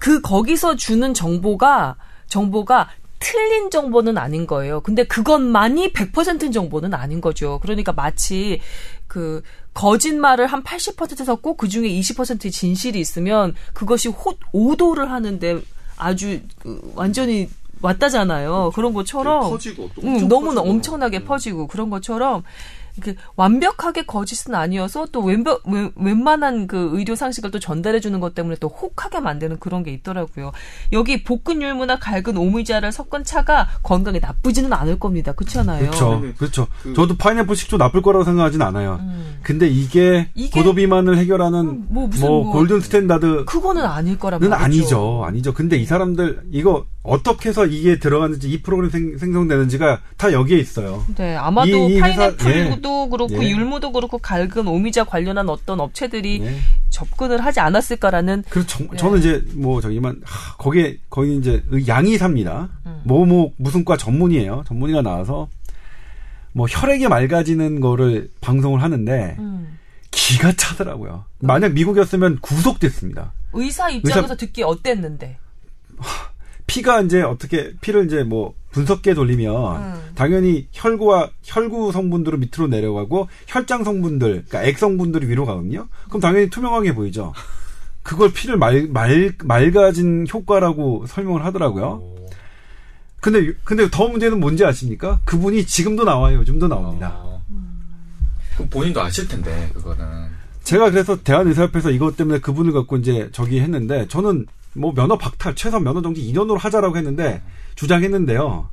그 거기서 주는 정보가 정보가 틀린 정보는 아닌 거예요. 근데 그것만이 100%인 정보는 아닌 거죠. 그러니까 마치 그 거짓말을 한 80% 섞고 그 중에 20%의 진실이 있으면 그것이 호, 오도를 하는데 아주 그 완전히 왔다잖아요. 그런 것처럼 퍼지고 또 응, 엄청 너무나 퍼지고. 엄청나게 음. 퍼지고 그런 것처럼 그 완벽하게 거짓은 아니어서 또 웬, 웬, 웬만한 그 의료 상식을 또 전달해 주는 것 때문에 또 혹하게 만드는 그런 게 있더라고요. 여기 볶은 율무나 갈근 오미자를 섞은 차가 건강에 나쁘지는 않을 겁니다. 그렇지 않아요? 그렇죠. 네. 그렇죠. 그- 저도 파인애플 식초 나쁠 거라고 생각하진 않아요. 음. 근데 이게, 이게- 고도 비만을 해결하는 음, 뭐 뭐, 무슨 뭐- golden standard 그거는 아닐 거란 는 말이죠. 아니죠. 아니죠. 근데 이 사람들 이거 어떻게 해서 이게 들어가는지 이 프로그램 생, 생성되는지가 다 여기에 있어요. 네, 아마도 이- 이 파인애플도 그렇고 예. 율무도 그렇고 갈근 오미자 관련한 어떤 업체들이 네. 접근을 하지 않았을까라는 그래서 정- 네. 저는 이제 뭐 저기만 하, 거기에 거기 이제 양의삽니다. 음. 뭐뭐 무슨 과 전문이에요. 전문의가 나와서 뭐 혈액이 맑아지는 거를 방송을 하는데 음. 기가 차더라고요. 만약 미국이었으면 구속됐습니다. 의사 입장에서 듣기 어땠는데? 피가 이제 어떻게 피를 이제 뭐 분석기에 돌리면 음. 당연히 혈구와 혈구 성분들은 밑으로 내려가고 혈장 성분들, 그러니까 액 성분들이 위로 가거든요. 그럼 당연히 투명하게 보이죠. 그걸 피를 말, 말, 맑아진 효과라고 설명을 하더라고요. 오. 근데 근데 더 문제는 뭔지 아십니까? 그분이 지금도 나와요. 요즘도 나옵니다. 어. 그럼 본인도 아실 텐데 그거는. 제가 그래서 대한의사협회에서 이것 때문에 그분을 갖고 이제 저기 했는데 저는 뭐 면허 박탈 최소 면허 정지 2년으로 하자라고 했는데 주장했는데요.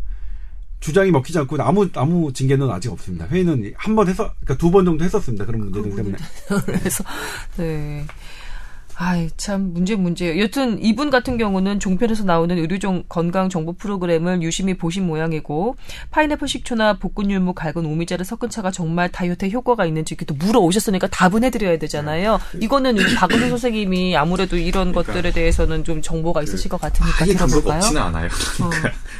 주장이 먹히지 않고 아무 아무 징계는 아직 없습니다. 회의는 한 번 해서 그러니까 두 번 정도 했었습니다. 그런 문제들 때문에. 그래서 네. 아이, 참, 문제, 문제예요. 여튼, 이분 같은 경우는 종편에서 나오는 의료종 건강 정보 프로그램을 유심히 보신 모양이고, 파인애플 식초나 볶은 율무 갈근 오미자를 섞은 차가 정말 다이어트에 효과가 있는지 이렇게 또 물어오셨으니까 답은 해드려야 되잖아요. 이거는 우리 박은호 선생님이 아무래도 이런 것들에 대해서는 좀 정보가 있으실 것 같으니까 아예 근거가 들어볼까요? 없지는 않아요. 어.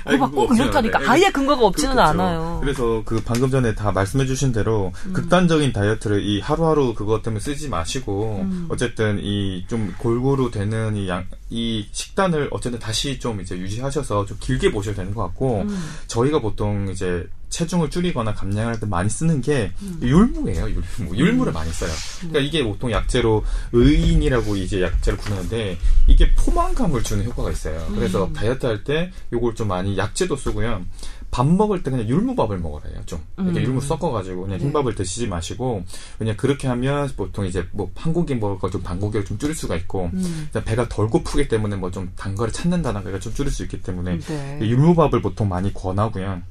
아예 막 근거가 꼭 이렇다니까. 아예 근거가 없지는 그렇죠. 않아요. 그래서 그 방금 전에 다 말씀해주신 대로 극단적인 다이어트를 이 하루하루 그것 때문에 쓰지 마시고 어쨌든 이좀 골고루 되는 이 양 이 식단을 어쨌든 다시 좀 이제 유지하셔서 좀 길게 보셔야 되는 것 같고 저희가 보통 이제 체중을 줄이거나 감량할 때 많이 쓰는 게 율무예요. 율무. 율무를 많이 써요. 그러니까 이게 보통 약재로 의인이라고 이제 약재를 부르는데 이게 포만감을 주는 효과가 있어요. 그래서 다이어트 할 때 요걸 좀 많이 약재도 쓰고요. 밥 먹을 때 그냥 율무밥을 먹으래요. 좀 이렇게 율무 섞어가지고 그냥 흰밥을 드시지 마시고 그냥 그렇게 하면 보통 이제 뭐한 고기 먹을 거 좀 단고기를 좀 줄일 수가 있고 그다음에 배가 덜 고프기 때문에 뭐 좀 단 거를 찾는다던가 이거 좀 줄일 수 있기 때문에 네. 율무밥을 보통 많이 권하고요.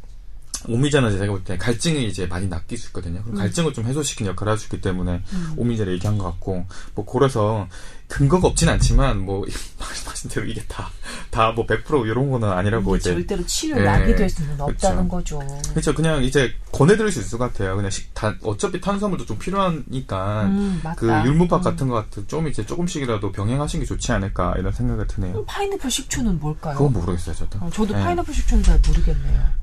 오미자는 제가 볼 때 갈증이 이제 많이 낚일 수 있거든요. 그럼 갈증을 좀 해소시키는 역할을 할 수 있기 때문에 오미자를 얘기한 것 같고, 뭐, 그래서 근거가 없진 않지만, 뭐, 말씀하신 대로 이게 다, 다 뭐 100% 이런 거는 아니라고 이제. 절대로 치료 예. 약이 될 수는 그쵸. 없다는 거죠. 그렇죠. 그냥 이제 권해드릴 수 있을 것 같아요. 그냥 식, 다, 어차피 탄수화물도 좀 필요하니까, 음. 그 율무밥 음. 같은 거 같은 좀 이제 조금씩이라도 병행하시는 게 좋지 않을까, 이런 생각이 드네요. 파인애플 식초는 뭘까요? 그건 모르겠어요, 저도. 어, 저도 네. 파인애플 식초는 잘 모르겠네요.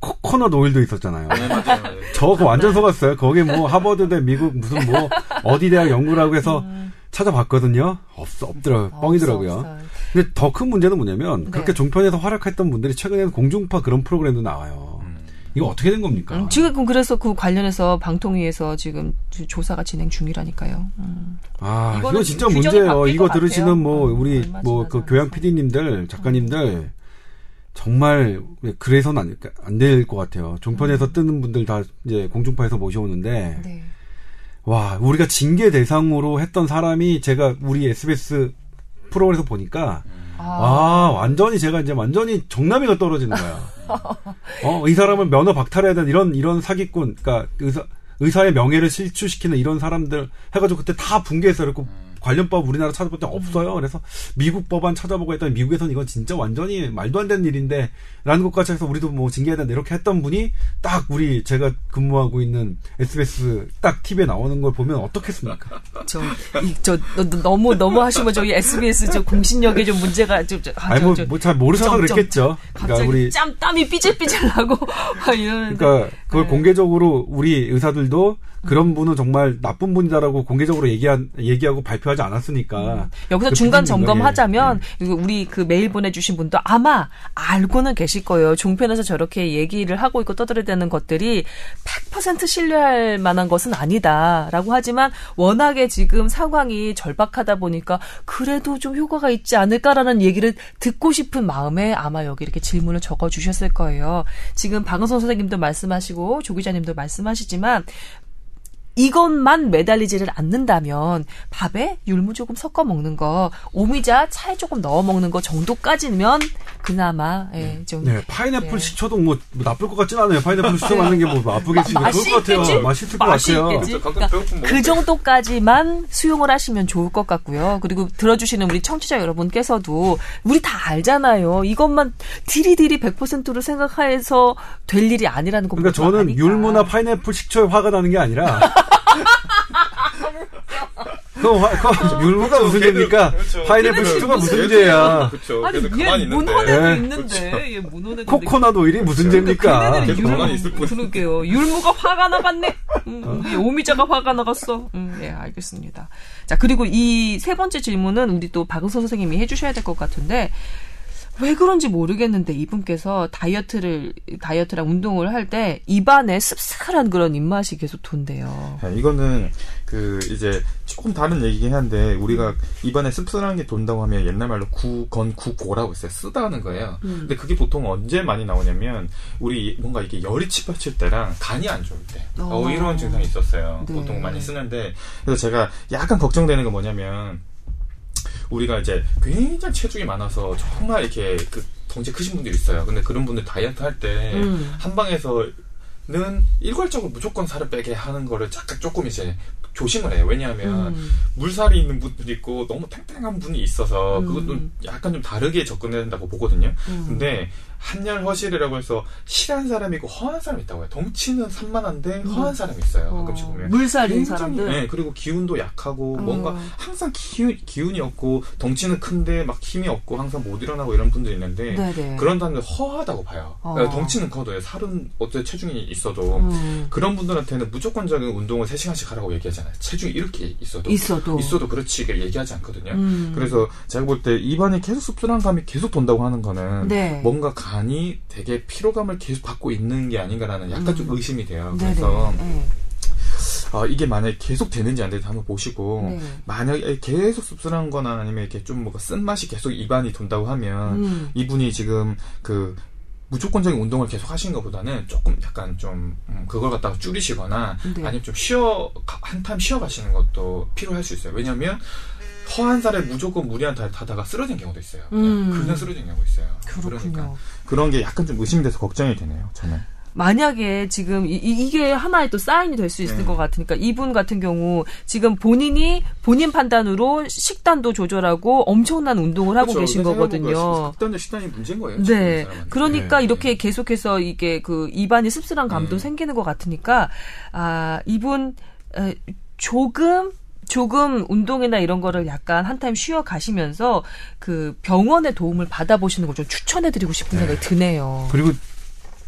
코코넛 오일도 있었잖아요. 네, 맞아요. 저거 완전 속았어요. 거기 뭐 하버드대 미국 무슨 뭐 어디 대학 연구라고 해서 음. 찾아봤거든요. 없어 없더라고요. 뻥이더라고요. 없어. 근데 더 큰 문제는 뭐냐면 네. 그렇게 종편에서 활약했던 분들이 최근에는 공중파 그런 프로그램도 나와요. 음. 이거 어떻게 된 겁니까? 음, 지금 그래서 그 관련해서 방통위에서 지금 조- 조사가 진행 중이라니까요. 음. 아, 이거 진짜 문제예요. 이거 것 들으시는 같아요. 뭐 음, 우리 뭐 그 교양. PD님들, 작가님들 정말 그래서는 안 될것 같아요. 종편에서 뜨는 분들 다 이제 공중파에서 모셔오는데 네. 와 우리가 징계 대상으로 했던 사람이 제가 우리 SBS 프로그램에서 보니까 아, 아 완전히 제가 이제 완전히 정남이가 떨어지는 거야. 어이 사람은 면허 박탈해야 되는 이런 이런 사기꾼, 그러니까 의사 의사의 명예를 실추시키는 이런 사람들 해가지고 그때 다 붕괴해서 그랬고 관련 법 우리나라 찾아볼 때 없어요. 그래서 미국 법안 찾아보고 했더니 미국에서는 이건 진짜 완전히 말도 안 되는 일인데 라는 것까지 해서 우리도 뭐 징계해야 된다 이렇게 했던 분이 딱 우리 제가 근무하고 있는 SBS 딱 TV에 나오는 걸 보면 어떻겠습니까? 저, 이, 저, 너, 너무, 너무 하시면 저기 SBS 저 공신력에 좀 문제가 좀, 저, 아, 아니 저, 저, 뭐잘 모르셔서 점, 점, 그랬겠죠. 갑자기 그러니까 우리 짬, 땀이 삐질삐질 나고, 막 이러는데. 그러니까 그걸 네. 공개적으로 우리 의사들도 그런 분은 정말 나쁜 분이다라고 공개적으로 얘기한 얘기하고 발표 하지 않았으니까 여기서 그 중간 점검하자면 예. 이거 우리 그 메일 보내주신 분도 아마 알고는 계실 거예요. 종편에서 저렇게 얘기를 하고 있고 떠들어대는 것들이 100% 신뢰할 만한 것은 아니다라고 하지만 워낙에 지금 상황이 절박하다 보니까 그래도 좀 효과가 있지 않을까라는 얘기를 듣고 싶은 마음에 아마 여기 이렇게 질문을 적어 주셨을 거예요. 지금 박은선 선생님도 말씀하시고 조 기자님도 말씀하시지만 이것만 매달리지를 않는다면 밥에 율무 조금 섞어 먹는 거, 오미자 차에 조금 넣어 먹는 거 정도까지면 그나마 예, 좀 네, 파인애플 네. 식초도 뭐, 뭐 나쁠 것 같진 않아요. 파인애플 식초 맞는 게 뭐 나쁘겠지. 마- 그럴 것 같아요. 맛있을 것 맛이 같아요. 그러니까 그 정도까지만 수용을 하시면 좋을 것 같고요. 그리고 들어주시는 우리 청취자 여러분께서도 우리 다 알잖아요. 이것만 디리디리 100%로 생각해서 될 일이 아니라는 거 그러니까 저는 아니까. 율무나 파인애플 식초에 화가 나는 게 아니라 그 화, 그 율무가 무슨 죄입니까? 그렇죠. 파인애플 식초가 무슨 죄야? 그렇죠. 아니 걔들 얘. 문헌에도 네. 있는데 얘 문헌에도 코코넛 오일이 무슨 그러니까 죄입니까? 가만히 있을 뿐. 그러게요. 율무가 화가 나갔네. 음, 이 오미자가 화가 나갔어. 음, 예, 알겠습니다. 자, 그리고 이 세 번째 질문은 우리 또 박은서 선생님이 해주셔야 될 것 같은데, 왜 그런지 모르겠는데 이분께서 다이어트를 다이어트랑 운동을 할 때 입안에 씁쓸한 그런 입맛이 계속 돈대요. 네, 이거는 그 이제 조금 다른 얘기긴 한데 우리가 입안에 씁쓸한 게 돈다고 하면 옛날 말로 구건 구고라고 있어요. 쓰다는 거예요. 근데 그게 보통 언제 많이 나오냐면 우리 뭔가 이게 열이 치받칠 때랑 간이 안 좋을 때 어. 어, 이런 증상이 있었어요. 네. 보통 많이 쓰는데 그래서 제가 약간 걱정되는 건 뭐냐면 우리가 이제 굉장히 체중이 많아서 정말 이렇게 그 덩치 크신 분들이 있어요. 근데 그런 분들 다이어트 할때 음. 한방에서 는 일괄적으로 무조건 살을 빼게 하는 거를 약간 조금 이제 조심을 해요. 왜냐하면 음. 물살이 있는 분들이 있고 너무 탱탱한 분이 있어서 음. 그것도 약간 좀 다르게 접근해야 된다고 보거든요. 음. 근데 한열 허실이라고 해서 실한 사람이 있고 허한 사람이 있다고 해요. 덩치는 산만한데 허한 사람이 있어요. 가끔씩 음. 어, 보면. 물살인 사람들. 네, 그리고 기운도 약하고 어. 뭔가 항상 기운, 기운이 없고 덩치는 큰데 막 힘이 없고 항상 못 일어나고 이런 분들이 있는데 네네. 그런 사람들 허하다고 봐요. 어. 그러니까 덩치는 커도 살은 어때 체중이 있어도 음. 그런 분들한테는 무조건적인 운동을 3시간씩 하라고 얘기하잖아요. 체중이 이렇게 있어도 있어도. 있어도 그렇지 얘기하지 않거든요. 음. 그래서 제가 볼 때 입안이 계속 씁쓸한 감이 계속 돈다고 하는 거는 네. 뭔가 간이 되게 피로감을 계속 받고 있는 게 아닌가라는 약간 좀 의심이 돼요. 네네. 그래서 네. 어, 이게 만약에 계속 되는지 안 되는지 한번 보시고 네. 만약에 계속 씁쓸한 거나 아니면 이렇게 좀 뭔가 쓴맛이 계속 입안이 돈다고 하면 음. 이분이 지금 그 무조건적인 운동을 계속 하시는 것보다는 조금 약간 좀 음, 그걸 갖다가 줄이시거나 네. 아니면 좀 쉬어 한 타임 쉬어 가시는 것도 필요할 수 있어요. 왜냐하면 허한 살에 무조건 무리한 하다가 쓰러진 경우도 있어요. 음. 그냥 쓰러진 경우가 있어요. 그렇군요. 그러니까 그런 게 약간 좀 의심돼서 걱정이 되네요. 저는. 만약에 지금 이, 게 하나의 또 사인이 될 수 있을 네. 것 같으니까 이분 같은 경우 지금 본인이 본인 판단으로 식단도 조절하고 엄청난 운동을 하고 그렇죠. 계신 근데 거거든요. 극단적 식단이 문제인 거예요. 네. 그러니까 네. 이렇게 계속해서 이게 그 입안이 씁쓸한 감도 음. 생기는 것 같으니까 아 이분 에, 조금 조금 운동이나 이런 거를 약간 한 타임 쉬어 가시면서 그 병원의 도움을 받아보시는 걸 좀 추천해드리고 싶은 생각이 드네요. 그리고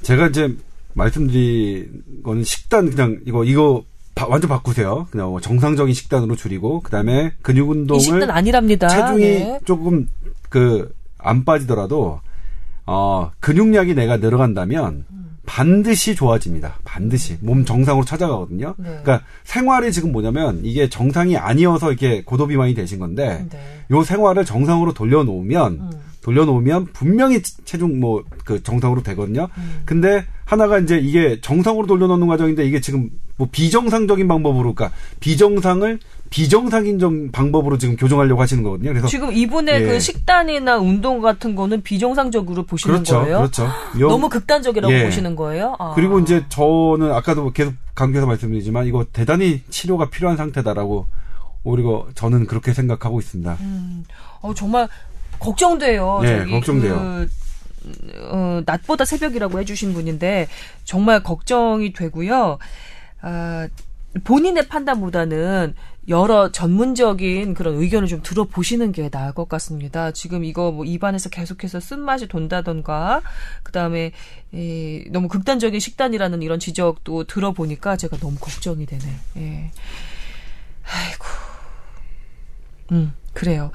제가 이제 말씀드린 거는 식단 그냥 이거 이거 바- 완전 바꾸세요. 그냥 뭐 정상적인 식단으로 줄이고 그다음에 근육 이 운동을 식단 아니랍니다. 체중이 네. 조금 그 안 빠지더라도 어 근육량이 내가 늘어간다면 반드시 좋아집니다. 반드시 몸 정상으로 찾아가거든요. 네. 그러니까 생활이 지금 뭐냐면 이게 정상이 아니어서 이렇게 고도 비만이 되신 건데 네. 요 생활을 정상으로 돌려놓으면 음. 돌려놓으면 분명히 체중 뭐 그 정상으로 되거든요. 음. 근데 하나가 이제 이게 정상으로 돌려놓는 과정인데 이게 지금 뭐 비정상적인 방법으로 그러니까 비정상을 비정상인 좀 방법으로 지금 교정하려고 하시는 거거든요. 그래서 지금 이분의 예. 그 식단이나 운동 같은 거는 비정상적으로 보시는 그렇죠, 거예요? 그렇죠. 요- 너무 극단적이라고 예. 보시는 거예요? 아. 그리고 이제 저는 아까도 계속 강조해서 말씀드리지만 이거 대단히 치료가 필요한 상태다라고 오히려 저는 그렇게 생각하고 있습니다. 음, 어, 정말 걱정돼요. 네, 저기 걱정돼요. 그, 어, 낮보다 새벽이라고 해주신 분인데 정말 걱정이 되고요. 아, 본인의 판단보다는 여러 전문적인 그런 의견을 좀 들어보시는 게 나을 것 같습니다. 지금 이거 뭐 입안에서 계속해서 쓴맛이 돈다던가, 그 다음에, 너무 극단적인 식단이라는 이런 지적도 들어보니까 제가 너무 걱정이 되네. 예. 아이고. 음, 그래요.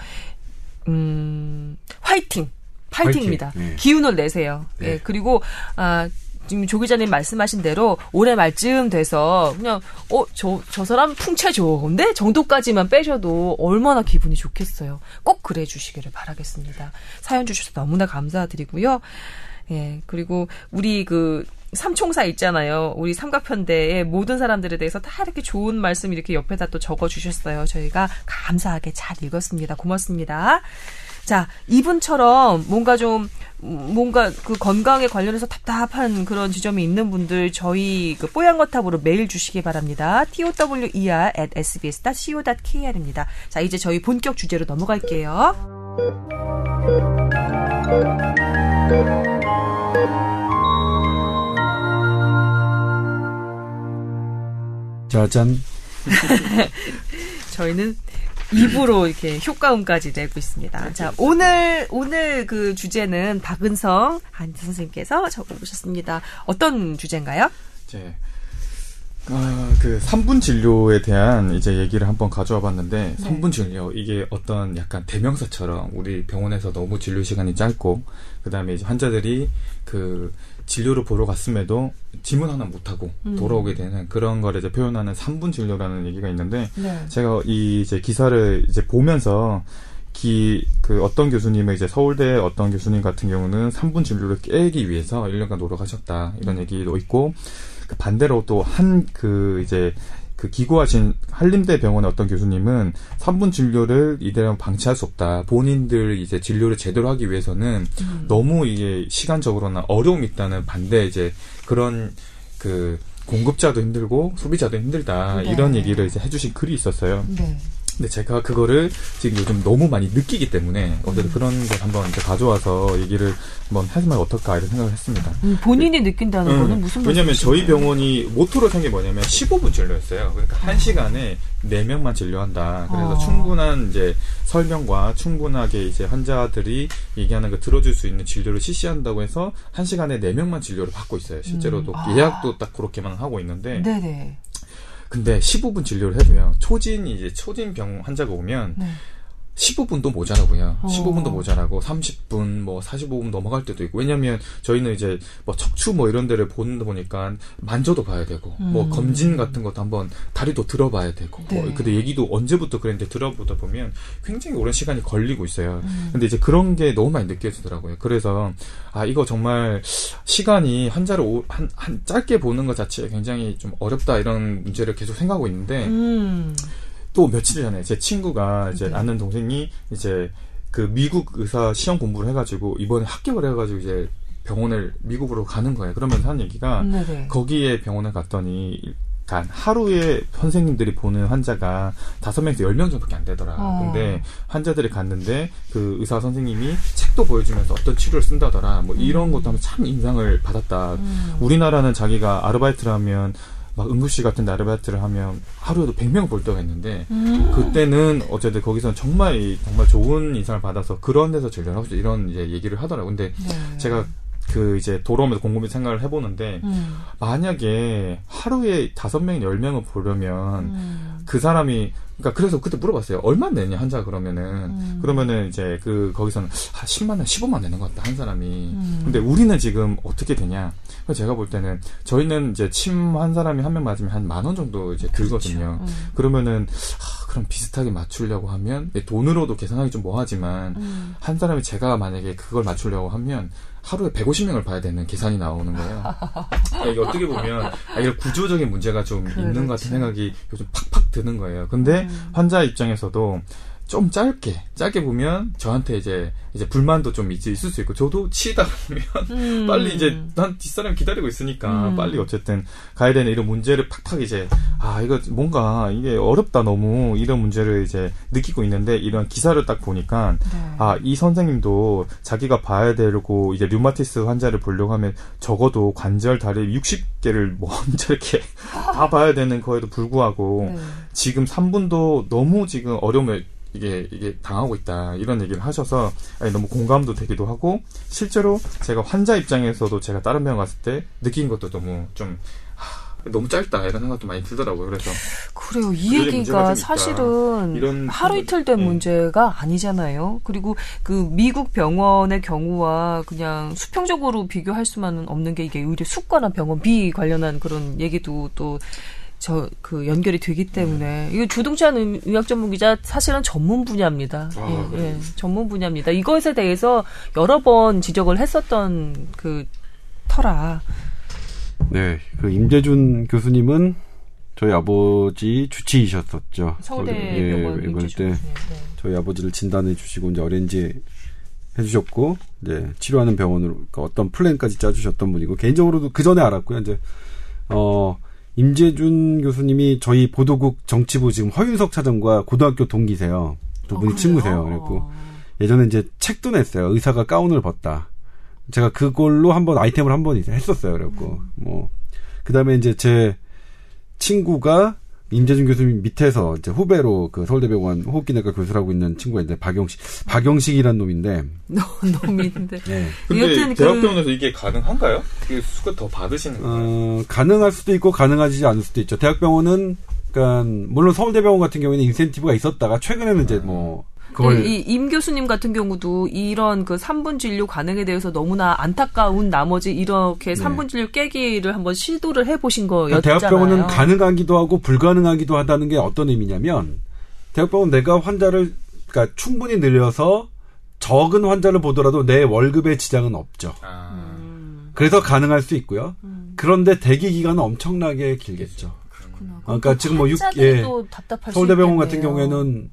음, 화이팅! 파이팅입니다. 화이팅. 네. 기운을 내세요. 네. 예, 그리고, 아, 지금 조 기자님 말씀하신 대로 올해 말쯤 돼서 그냥, 어, 저, 저 사람 풍채 좋은데? 정도까지만 빼셔도 얼마나 기분이 좋겠어요. 꼭 그래 주시기를 바라겠습니다. 사연 주셔서 너무나 감사드리고요. 예, 그리고 우리 그, 삼총사 있잖아요. 우리 삼각편대의 모든 사람들에 대해서 다 이렇게 좋은 말씀 이렇게 옆에다 또 적어 주셨어요. 저희가 감사하게 잘 읽었습니다. 고맙습니다. 자, 이분처럼 뭔가 좀, 음, 뭔가 그 건강에 관련해서 답답한 그런 지점이 있는 분들 저희 그 뽀얀거탑으로 메일 주시기 바랍니다. tower at sbs.co.kr입니다. 자, 이제 저희 본격 주제로 넘어갈게요. 짜잔. 저희는 입으로 이렇게 효과음까지 내고 있습니다. 자, 오늘, 오늘 그 주제는 박은성 한 선생님께서 적어보셨습니다. 어떤 주제인가요? 이제 아, 그 3분 진료에 대한 이제 얘기를 한번 가져와 봤는데 네. 3분 진료 이게 어떤 약간 대명사처럼 우리 병원에서 너무 진료 시간이 짧고 그다음에 이제 환자들이 그 진료를 보러 갔음에도 질문 하나 못 하고 음. 돌아오게 되는 그런 거를 이제 표현하는 3분 진료라는 얘기가 있는데 네. 제가 이 이제 기사를 이제 보면서 기, 그 어떤 교수님의 이제 서울대 어떤 교수님 같은 경우는 3분 진료를 깨기 위해서 1년간 노력하셨다. 이런 얘기도 있고, 그 반대로 또 한 그 이제 그 기고하신 한림대 병원의 어떤 교수님은 3분 진료를 이대로 방치할 수 없다. 본인들 이제 진료를 제대로 하기 위해서는 음. 너무 이게 시간적으로나 어려움이 있다는 반대 이제 그런 그 공급자도 힘들고 소비자도 힘들다 네. 이런 얘기를 이제 해주신 글이 있었어요. 네. 근데 제가 그거를 지금 요즘 너무 많이 느끼기 때문에 어쨌든 그런 걸 한번 이제 가져와서 얘기를 한번 해보면 어떨까 이런 생각을 했습니다. 음, 본인이 느낀다는 음, 거는 무슨 왜냐면? 저희 병원이 모토로 생긴 게 뭐냐면 15분 진료였어요. 그러니까 한 시간에 4명만 진료한다. 그래서 어. 충분한 이제 설명과 충분하게 이제 환자들이 얘기하는 거 들어줄 수 있는 진료를 실시한다고 해서 한 시간에 4명만 진료를 받고 있어요. 실제로도 음. 아. 예약도 딱 그렇게만 하고 있는데 네네. 근데 15분 진료를 해도요. 초진 이제 초진 병 환자가 오면 네. 15분도 모자라고요. 어. 15분도 모자라고 30분, 뭐 45분 넘어갈 때도 있고. 왜냐면 저희는 이제 뭐 척추 뭐 이런 데를 보는 데 보니까 만져도 봐야 되고, 뭐 음. 검진 같은 것도 한번 다리도 들어봐야 되고. 네. 뭐 근데 얘기도 언제부터 그랬는데 들어보다 보면 굉장히 오랜 시간이 걸리고 있어요. 음. 근데 이제 그런 게 너무 많이 느껴지더라고요. 그래서 아 이거 정말 시간이 환자를 오- 한, 한 짧게 보는 것 자체에 굉장히 좀 어렵다 이런 문제를 계속 생각하고 있는데 음. 또 며칠 전에 제 친구가 이제 네. 아는 동생이 이제 그 미국 의사 시험 공부를 해가지고 이번에 합격을 해가지고 이제 병원을 미국으로 가는 거예요. 그러면서 한 얘기가 네네. 거기에 병원에 갔더니 간 하루에 선생님들이 보는 환자가 다섯 명에서 열 명 정도밖에 안 되더라. 어. 근데 환자들이 갔는데 그 의사 선생님이 책도 보여주면서 어떤 치료를 쓴다더라. 뭐 이런 것도 하면 참 인상을 받았다. 음. 우리나라는 자기가 아르바이트를 하면 막 응급실 같은 데 아르바이트를 하면 하루에도 100명 볼 때가 있는데 음. 그때는 어쨌든 거기서는 정말 이- 정말 좋은 인상을 받아서 그런 데서 진료를 하고 이런 이제 얘기를 하더라고요. 근데 네. 제가 그 이제 돌아오면서 곰곰이 생각을 해보는데 음. 만약에 하루에 다섯 명, 열 명을 보려면 음. 그 사람이 그러니까 그래서 그때 물어봤어요. 얼마 내냐 환자 그러면은 음. 그러면은 이제 그 거기서는 한 10만 원, 15만 내는 것 같다 한 사람이. 음. 근데 우리는 지금 어떻게 되냐? 그래서 제가 볼 때는 저희는 이제 침 한 사람이 한 명 맞으면 한 만 원 정도 이제 들거든요. 음. 그러면은 하, 그럼 비슷하게 맞추려고 하면 예, 돈으로도 계산하기 좀 뭐하지만 음. 한 사람이 제가 만약에 그걸 맞추려고 하면 하루에 150명을 봐야 되는 계산이 나오는 거예요. 아, 이게 어떻게 보면 아, 이런 구조적인 문제가 좀 있는 것 그렇죠. 같은 생각이 요즘 팍팍 드는 거예요. 근데 음. 환자 입장에서도 좀 짧게 짧게 보면 저한테 이제 이제 불만도 좀 있, 있을 수 있고 저도 치다 보면 음. 빨리 이제 난 뒷사람이 기다리고 있으니까 음. 빨리 어쨌든 가야 되는 이런 문제를 팍팍 이제 아 이거 뭔가 이게 어렵다 너무 이런 문제를 이제 느끼고 있는데 이런 기사를 딱 보니까 네. 아이 선생님도 자기가 봐야 되고 이제 류마티스 환자를 보려고 하면 적어도 관절 다리 60개를 먼저 이렇게 다 봐야 되는 거에도 불구하고 네. 지금 3분도 너무 지금 어려움을 이게 이게 당하고 있다 이런 얘기를 하셔서 아니, 너무 공감도 되기도 하고 실제로 제가 환자 입장에서도 제가 다른 병원 갔을 때 느낀 것도 너무 좀 하, 너무 짧다 이런 생각도 많이 들더라고요. 그래서 그래요. 이 얘기가. 사실은 이런 하루 이틀 된 음. 문제가 아니잖아요. 그리고 그 미국 병원의 경우와 그냥 수평적으로 비교할 수만은 없는 게 이게 의료 수가나 병원비 관련한 그런 얘기도 또 저 그 연결이 되기 때문에 이거 주동찬 의- 의학 전문 기자 사실은 전문 분야입니다. 아, 예? 예, 전문 분야입니다. 이것에 대해서 여러 번 지적을 했었던 그 터라. 네, 그 임재준 교수님은 저희 아버지 주치의셨었죠. 서울대병원 예, 이걸 임지중 때. 네. 저희 아버지를 진단해 주시고 이제 어렌지 해주셨고 이제 치료하는 병원으로 그러니까 어떤 플랜까지 짜주셨던 분이고 개인적으로도 그 전에 알았고요. 이제 어 임재준 교수님이 저희 보도국 정치부 지금 허윤석 차장과 고등학교 동기세요. 두 어, 분이 그래요? 친구세요. 그래고 어. 예전에 이제 책도 냈어요. 의사가 가운을 벗다. 제가 그걸로 한번 아이템을 한번 이제 했었어요. 그래갖고 뭐 그다음에 이제 제 친구가 임재준 교수님 밑에서 이제 후배로 그 서울대병원 호흡기내과 교수라고 있는 친구가 있는데 박영식 박영식이라는 놈인데 너- 놈인데. 예. 근데 그- 대학병원에서 이게 가능한가요? 이게 수가 더 받으시는 거예요? 어, 가능할 수도 있고 가능하지 않을 수도 있죠. 대학병원은 그러니까 물론 서울대병원 같은 경우에는 인센티브가 있었다가 최근에는 이제 뭐 그걸 이임 교수님 같은 경우도 이런 그 3분 진료 가능에 대해서 너무나 안타까운 나머지 이렇게 3분 진료 깨기를 한번 시도를 해 보신 네. 그러니까 거였잖아요. 대학병원은 가능하기도 하고 불가능하기도 하다는 게 어떤 의미냐면 대학병원 내가 환자를 그러니까 충분히 늘려서 적은 환자를 보더라도 내 월급에 지장은 없죠. 아, 음, 그래서 가능할 수 있고요. 음. 그런데 대기 기간은 엄청나게 길겠죠. 그렇구나. 그러니까 지금 뭐 육- 환자들이 예. 서울대병원 같은. 경우에는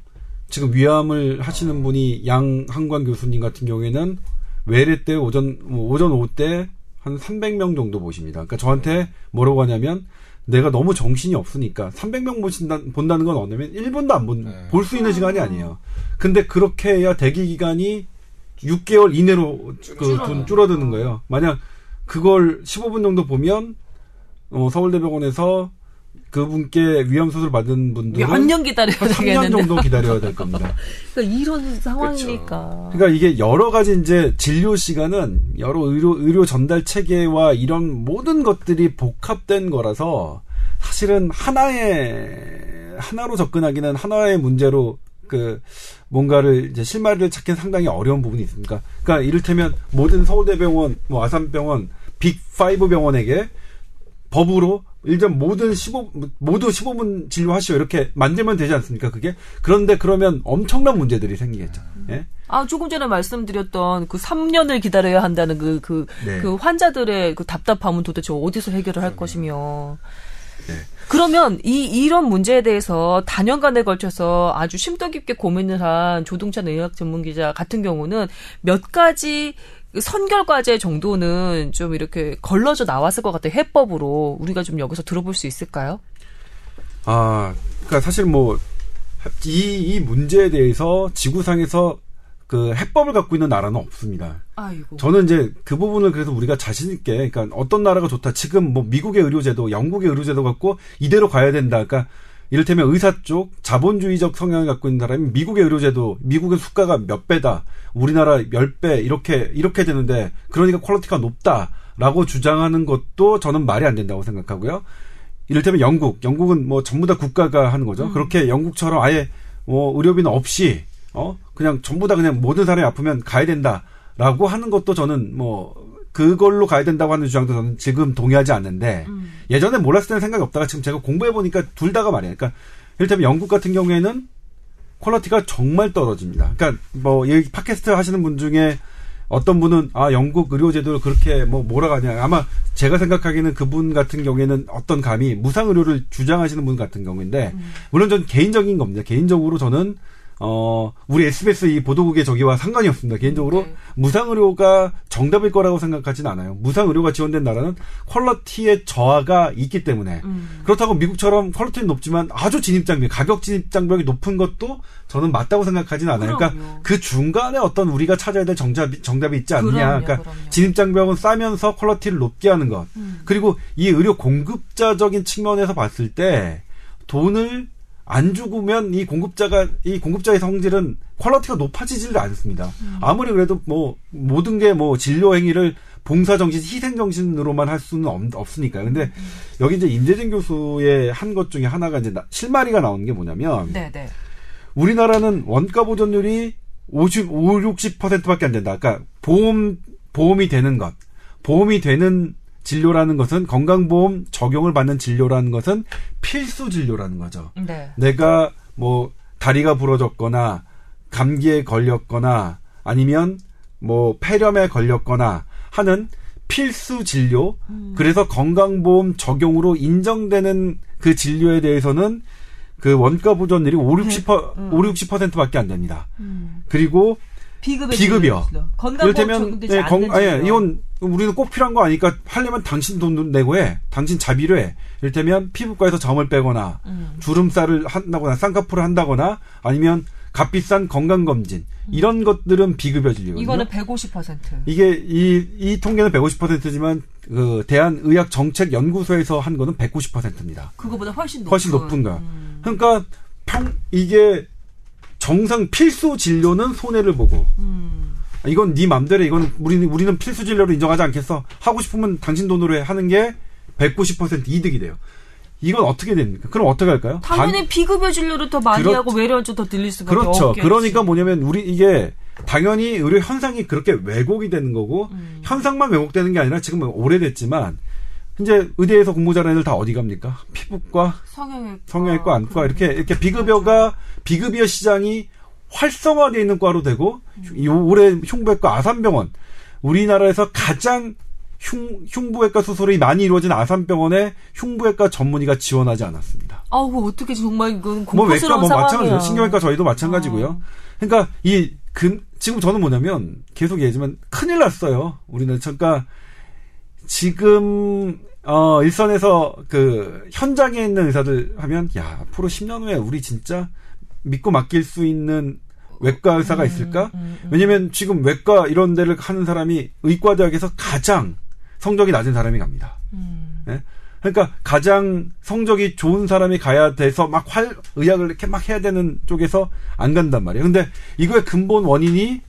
지금 위암을 하시는 분이 양한관 교수님 같은 경우에는 외래 때 오전 뭐 오전 오후 때 한 300명 정도 보십니다. 그러니까 저한테 뭐라고 하냐면 내가 너무 정신이 없으니까 300명 보신다, 본다는 건 뭐냐면 1분도 안 본, 네. 볼수 있는 시간이 아니에요. 근데 그렇게 해야 대기 기간이 6개월 이내로 그돈 줄어드는 거예요. 만약 그걸 15분 정도 보면 어, 서울대병원에서 그분께 위암 수술 받은 분들은 몇년 기다려야 한 3년 되겠는데. 정도 기다려야 될 겁니다. 그러니까 이런 상황이니까. 그러니까 이게 여러 가지 이제 진료 시간은 여러 의료 의료 전달 체계와 이런 모든 것들이 복합된 거라서 사실은 하나의 하나로 접근하기는 하나의 문제로 그 뭔가를 이제 실마리를 찾기는 상당히 어려운 부분이 있습니다. 그러니까 이를테면 모든 서울대병원, 뭐 아산병원, 빅5 병원에게 법으로 일단 모든 15 모두 15분 진료하시오 이렇게 만들면 되지 않습니까? 그게 그런데 그러면 엄청난 문제들이 생기겠죠. 예? 아, 조금 전에 말씀드렸던 그 3년을 기다려야 한다는 그, 그, 네. 그 환자들의 그 답답함은 도대체 어디서 해결을 할 것이며. 네. 그러면 이, 이런 문제에 대해서 단연간에 걸쳐서 아주 심도 깊게 고민을 한 조동찬 의학 전문 기자 같은 경우는 몇 가지 그 선결 과제 정도는 좀 이렇게 걸러져 나왔을 것 같아요. 해법으로. 우리가 좀 여기서 들어볼 수 있을까요? 아, 그러니까 사실 뭐 이 이 문제에 대해서 지구상에서 그 해법을 갖고 있는 나라는 없습니다. 아이고. 저는 이제 그 부분을 그래서 우리가 자신 있게 그러니까 어떤 나라가 좋다. 지금 뭐 미국의 의료제도, 영국의 의료제도 갖고 이대로 가야 된다. 그러니까 이를테면 의사 쪽 자본주의적 성향을 갖고 있는 사람이 미국의 의료제도, 미국의 수가가 몇 배다, 우리나라 열 배 이렇게 이렇게 되는데 그러니까 quality가 높다라고 주장하는 것도 저는 말이 안 된다고 생각하고요. 이를테면 영국, 영국은 뭐 전부 다 국가가 하는 거죠. 그렇게 영국처럼 아예 뭐 의료비는 없이 어 그냥 전부 다 그냥 모든 사람이 아프면 가야 된다라고 하는 것도 저는 뭐 그걸로 가야 된다고 하는 주장도 저는 지금 동의하지 않는데 예전에 몰랐을 때는 생각이 없다가 지금 제가 공부해 보니까 둘 다가 말이에요. 그러니까 이를테면 영국 같은 경우에는 quality가 정말 떨어집니다. 그러니까 뭐 여기 팟캐스트 하시는 분 중에 어떤 분은 아 영국 의료 제도를 그렇게 뭐 몰아가냐 아마 제가 생각하기에는 그분 같은 경우에는 어떤 감히 무상 의료를 주장하시는 분 같은 경우인데 물론 전 개인적인 겁니다. 개인적으로 저는 어 우리 SBS 이 보도국의 저기와 상관이 없습니다. 개인적으로 네. 무상 의료가 정답일 거라고 생각하지는 않아요. 무상 의료가 지원된 나라는 quality의 저하가 있기 때문에 음. 그렇다고 미국처럼 quality는 높지만 아주 진입장벽, 가격 진입장벽이 높은 것도 저는 맞다고 생각하지는 않아요. 그러니까 그럼요. 그 중간에 어떤 우리가 찾아야 될 정답이, 정답이 있지 않느냐. 그럼요, 그러니까 그럼요. 진입장벽은 싸면서 quality를 높게 하는 것. 음. 그리고 이 의료 공급자적인 측면에서 봤을 때 돈을 안 주면 이 공급자가 이 공급자의 성질은 quality가 높아지지를 않습니다. 음. 아무리 그래도 뭐 모든 게 뭐 진료 행위를 봉사 정신, 희생 정신으로만 할 수는 없, 으니까요 근데 음. 여기 이제 임재진 교수의 한 것 중에 하나가 이제 나- 실마리가 나오는 게 뭐냐면 네, 네. 우리나라는 원가 보존율이 50, 5, 60%밖에 안 된다. 그러니까 보험 보험이 되는 것, 보험이 되는 진료라는 것은 건강보험 적용을 받는 진료라는 것은 필수 진료라는 거죠. 네. 내가 뭐 다리가 부러졌거나 감기에 걸렸거나 아니면 뭐 폐렴에 걸렸거나 하는 필수 진료 그래서 건강보험 적용으로 인정되는 그 진료에 대해서는 그 원가 보존율이 5, 60%, 5, 60%밖에 안 됩니다. 음. 그리고 비급여. 비급여. 건강보험 이를테면 예, 건, 아, 예, 진료. 이건 우리는 꼭 필요한 거 아니까 하려면 당신 돈 내고 해. 당신 자비로 해. 이를테면 피부과에서 점을 빼거나 음. 주름살을 한다거나 쌍꺼풀을 한다거나 아니면 값비싼 건강검진 이런 것들은 비급여 진료거든요. 이거는 150%. 이게 이, 이 통계는 150%지만 그 대한의학정책연구소에서 한 거는 190%입니다. 그거보다 훨씬 높은. 훨씬 높은 거야. 음. 그러니까 평 이게 정상 필수 진료는 손해를 보고 음. 이건 네 맘대로 이건 우리는 우리는 필수 진료로 인정하지 않겠어. 하고 싶으면 당신 돈으로 해 하는 게 190% 이득이 돼요. 이건 어떻게 됩니까? 그럼 어떻게 할까요? 당연히 비급여 진료를 더 많이 그렇- 하고 외래원좀 더 들릴 수밖에 그렇죠. 없겠지. 그러니까 뭐냐면 우리 이게 당연히 의료 현상이 그렇게 왜곡이 되는 거고 음. 현상만 왜곡되는 게 아니라 지금 오래됐지만 이제 의대에서 공부 잘하는 애들 다 어디 갑니까? 피부과, 성형외과, 성형외과, 안과 이렇게 이렇게 비급여가 비급여 시장이 활성화되어 있는 과로 되고 요 올해 흉부외과 아산병원 우리나라에서 가장 흉, 흉부외과 수술이 많이 이루어진 아산병원에 흉부외과 전문의가 지원하지 않았습니다. 아우 어떻게 정말 이건 뭐 외과 뭐. 마찬가지예요. 신경외과 저희도 마찬가지고요. 어. 그러니까 이 근, 지금 저는 뭐냐면 계속 얘기하지만 큰일 났어요. 우리는 그러니까 지금 어 일선에서 그 현장에 있는 의사들 하면 야 앞으로 10년 후에 우리 진짜 믿고 맡길 수 있는 외과 의사가 있을까? 음, 음. 왜냐면 지금 외과 이런 데를 하는 사람이 의과 대학에서 가장 성적이 낮은 사람이 갑니다. 음. 예? 그러니까 가장 성적이 좋은 사람이 가야 돼서 막 활, 의학을 이렇게 막 해야 되는 쪽에서 안 간단 말이에요. 근데 이거의 근본 원인이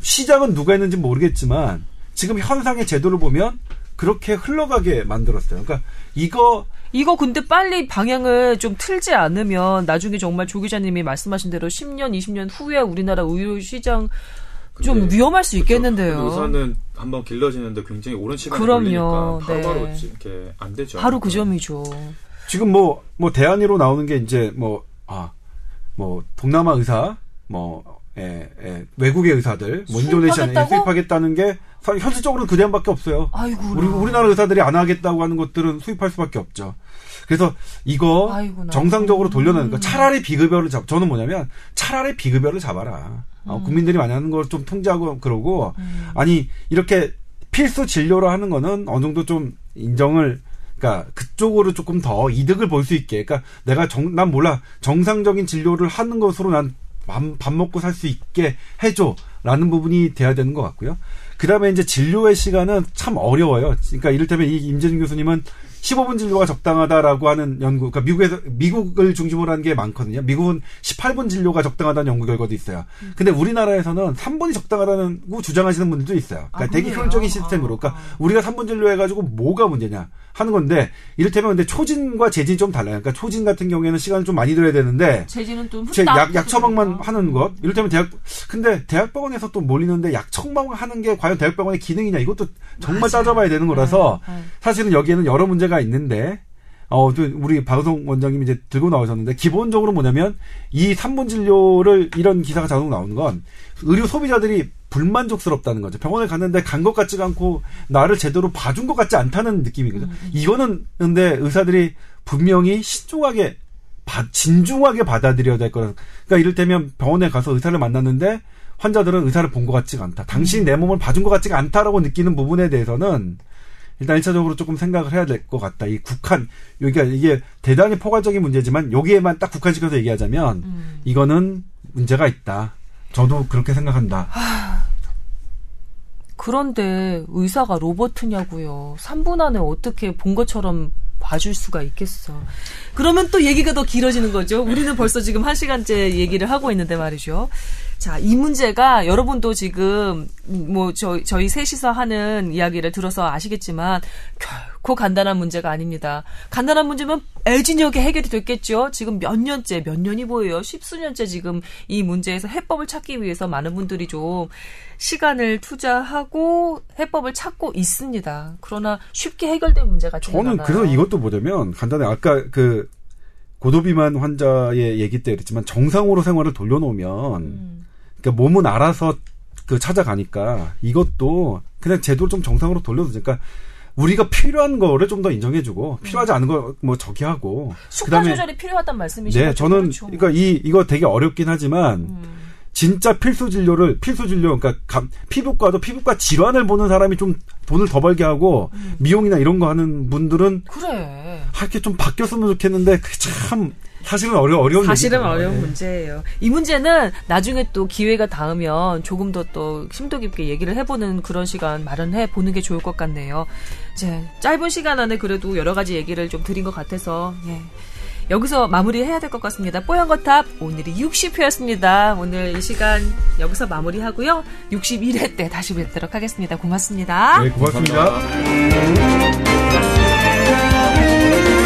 시작은 누가 했는지 모르겠지만 지금 현상의 제도를 보면 그렇게 흘러가게 만들었어요. 그러니까 이거 이거 근데 빨리 방향을 좀 틀지 않으면 나중에 정말 조 기자님이 말씀하신 대로 10년, 20년 후에 우리나라 의료 시장 좀 근데 위험할 수 있겠는데요. 근데 의사는 한번 길러지는데 굉장히 오랜 시간이 그럼요. 걸리니까 바로바로 네. 이렇게 안 되죠. 바로 그 점이죠. 지금 뭐, 뭐, 대안으로 나오는 게 이제 뭐, 아, 뭐, 동남아 의사, 뭐, 예, 예, 외국의 의사들, 뭐, 인도네시아에? 수입하겠다는 게, 사- 현실적으로는 그 대안밖에 없어요. 아이고. 우리, 우리나라 의사들이 안 하겠다고 하는 것들은 수입할 수밖에 없죠. 그래서 이거 아이고나. 정상적으로 돌려놓는 거 음. 차라리 비급여를 잡 저는 뭐냐면 차라리 비급여를 잡아라 어, 음. 국민들이 많이 하는 걸 좀 통제하고 그러고 아니 이렇게 필수 진료로 하는 거는 어느 정도 좀 인정을 그러니까 그쪽으로 조금 더 이득을 볼 수 있게 그러니까 내가 정, 난 몰라 정상적인 진료를 하는 것으로 난 밥 먹고 살 수 있게 해줘라는 부분이 돼야 되는 것 같고요. 그다음에 이제 진료의 시간은 참 어려워요. 그러니까 이를테면 이 임재준 교수님은 15분 진료가 적당하다라고 하는 연구, 그러니까 미국에서 미국을 중심으로 한 게 많거든요. 미국은 18분 진료가 적당하다는 연구 결과도 있어요. 근데 우리나라에서는 3분이 적당하다고 주장하시는 분들도 있어요. 그러니까 아, 되게? 효율적인 시스템으로. 그러니까 아. 우리가 3분 진료해가지고 뭐가 문제냐 하는 건데 이를테면 근데 초진과 재진이 좀 달라요. 그러니까 초진 같은 경우에는 시간을 좀 많이 들어야 되는데 재지는 좀제 후딱 약, 약 처방만. 하는 것. 이를테면 대학, 근데 대학병원에서 또 몰리는데 약 처방 하는 게 과연 대학병원의 기능이냐. 이것도 정말 맞아요. 따져봐야 되는 거라서 네, 네. 사실은 여기에는 여러 문제가 있는데, 어, 또 우리 박우성 원장님이 이제 들고 나오셨는데, 기본적으로 뭐냐면, 이 3분 진료를, 이런 기사가 자동 나오는 건, 의료 소비자들이 불만족스럽다는 거죠. 병원에 갔는데 간 것 같지가 않고, 나를 제대로 봐준 것 같지 않다는 느낌이거든요. 이거는, 근데 의사들이 분명히 신중하게, 바- 진중하게 받아들여야 될 거라. 그러니까 이를테면 병원에 가서 의사를 만났는데, 환자들은 의사를 본 것 같지가 않다. 당신이 내 몸을 봐준 것 같지가 않다라고 느끼는 부분에 대해서는 일단 1차적으로 조금 생각을 해야 될 것 같다. 이 국한, 여기가 이게 대단히 포괄적인 문제지만 여기에만 딱 국한시켜서 얘기하자면 음. 이거는 문제가 있다. 저도 그렇게 생각한다. 그런데 의사가 로버트냐고요. 3분 안에 어떻게 본 것처럼 봐줄 수가 있겠어. 그러면 또 얘기가 더 길어지는 거죠. 우리는 벌써 지금 한 시간째 얘기를 하고 있는데 말이죠. 자, 이 문제가 여러분도 지금 뭐 저희 저희 셋이서 하는 이야기를 들어서 아시겠지만 결코 간단한 문제가 아닙니다. 간단한 문제면 애진역에 해결이 됐겠죠. 지금 몇 년째, 몇 년이 보여요. 십수년째 지금 이 문제에서 해법을 찾기 위해서 많은 분들이 좀 시간을 투자하고 해법을 찾고 있습니다. 그러나 쉽게 해결된 문제가 저는 많아요. 그래서 이것도 보자면 간단해. 아까 그 고도비만 환자의 얘기 때 그랬지만 정상으로 생활을 돌려놓으면 음. 그러니까 몸은 알아서 그 찾아가니까 이것도 그냥 제도를 좀 정상으로 돌려서 그러니까 우리가 필요한 거를 좀 더 인정해주고 필요하지 않은 거 뭐 저기하고 숙반 조절이 필요하단 말씀이시죠? 네 저는 그렇죠. 그러니까 이 이거 되게 어렵긴 하지만 음. 진짜 필수 진료를 필수 진료 그러니까 감- 피부과도 피부과 질환을 보는 사람이 좀 돈을 더 벌게 하고 음. 미용이나 이런 거 하는 분들은 그래. 할게 좀 바뀌었으면 좋겠는데 그게 참 사실은 어려 어려운 사실은 얘기죠. 어려운 네. 문제예요. 이 문제는 나중에 또 기회가 닿으면 조금 더 또 심도 깊게 얘기를 해보는 그런 시간 마련해 보는 게 좋을 것 같네요. 이제 짧은 시간 안에 그래도 여러 가지 얘기를 좀 드린 것 같아서 예. 여기서 마무리해야 될 것 같습니다. 뽀얀거탑 오늘이 60회였습니다. 오늘 이 시간 여기서 마무리하고요. 61회 때 다시 뵙도록 하겠습니다. 고맙습니다. 네 고맙습니다. 감사합니다.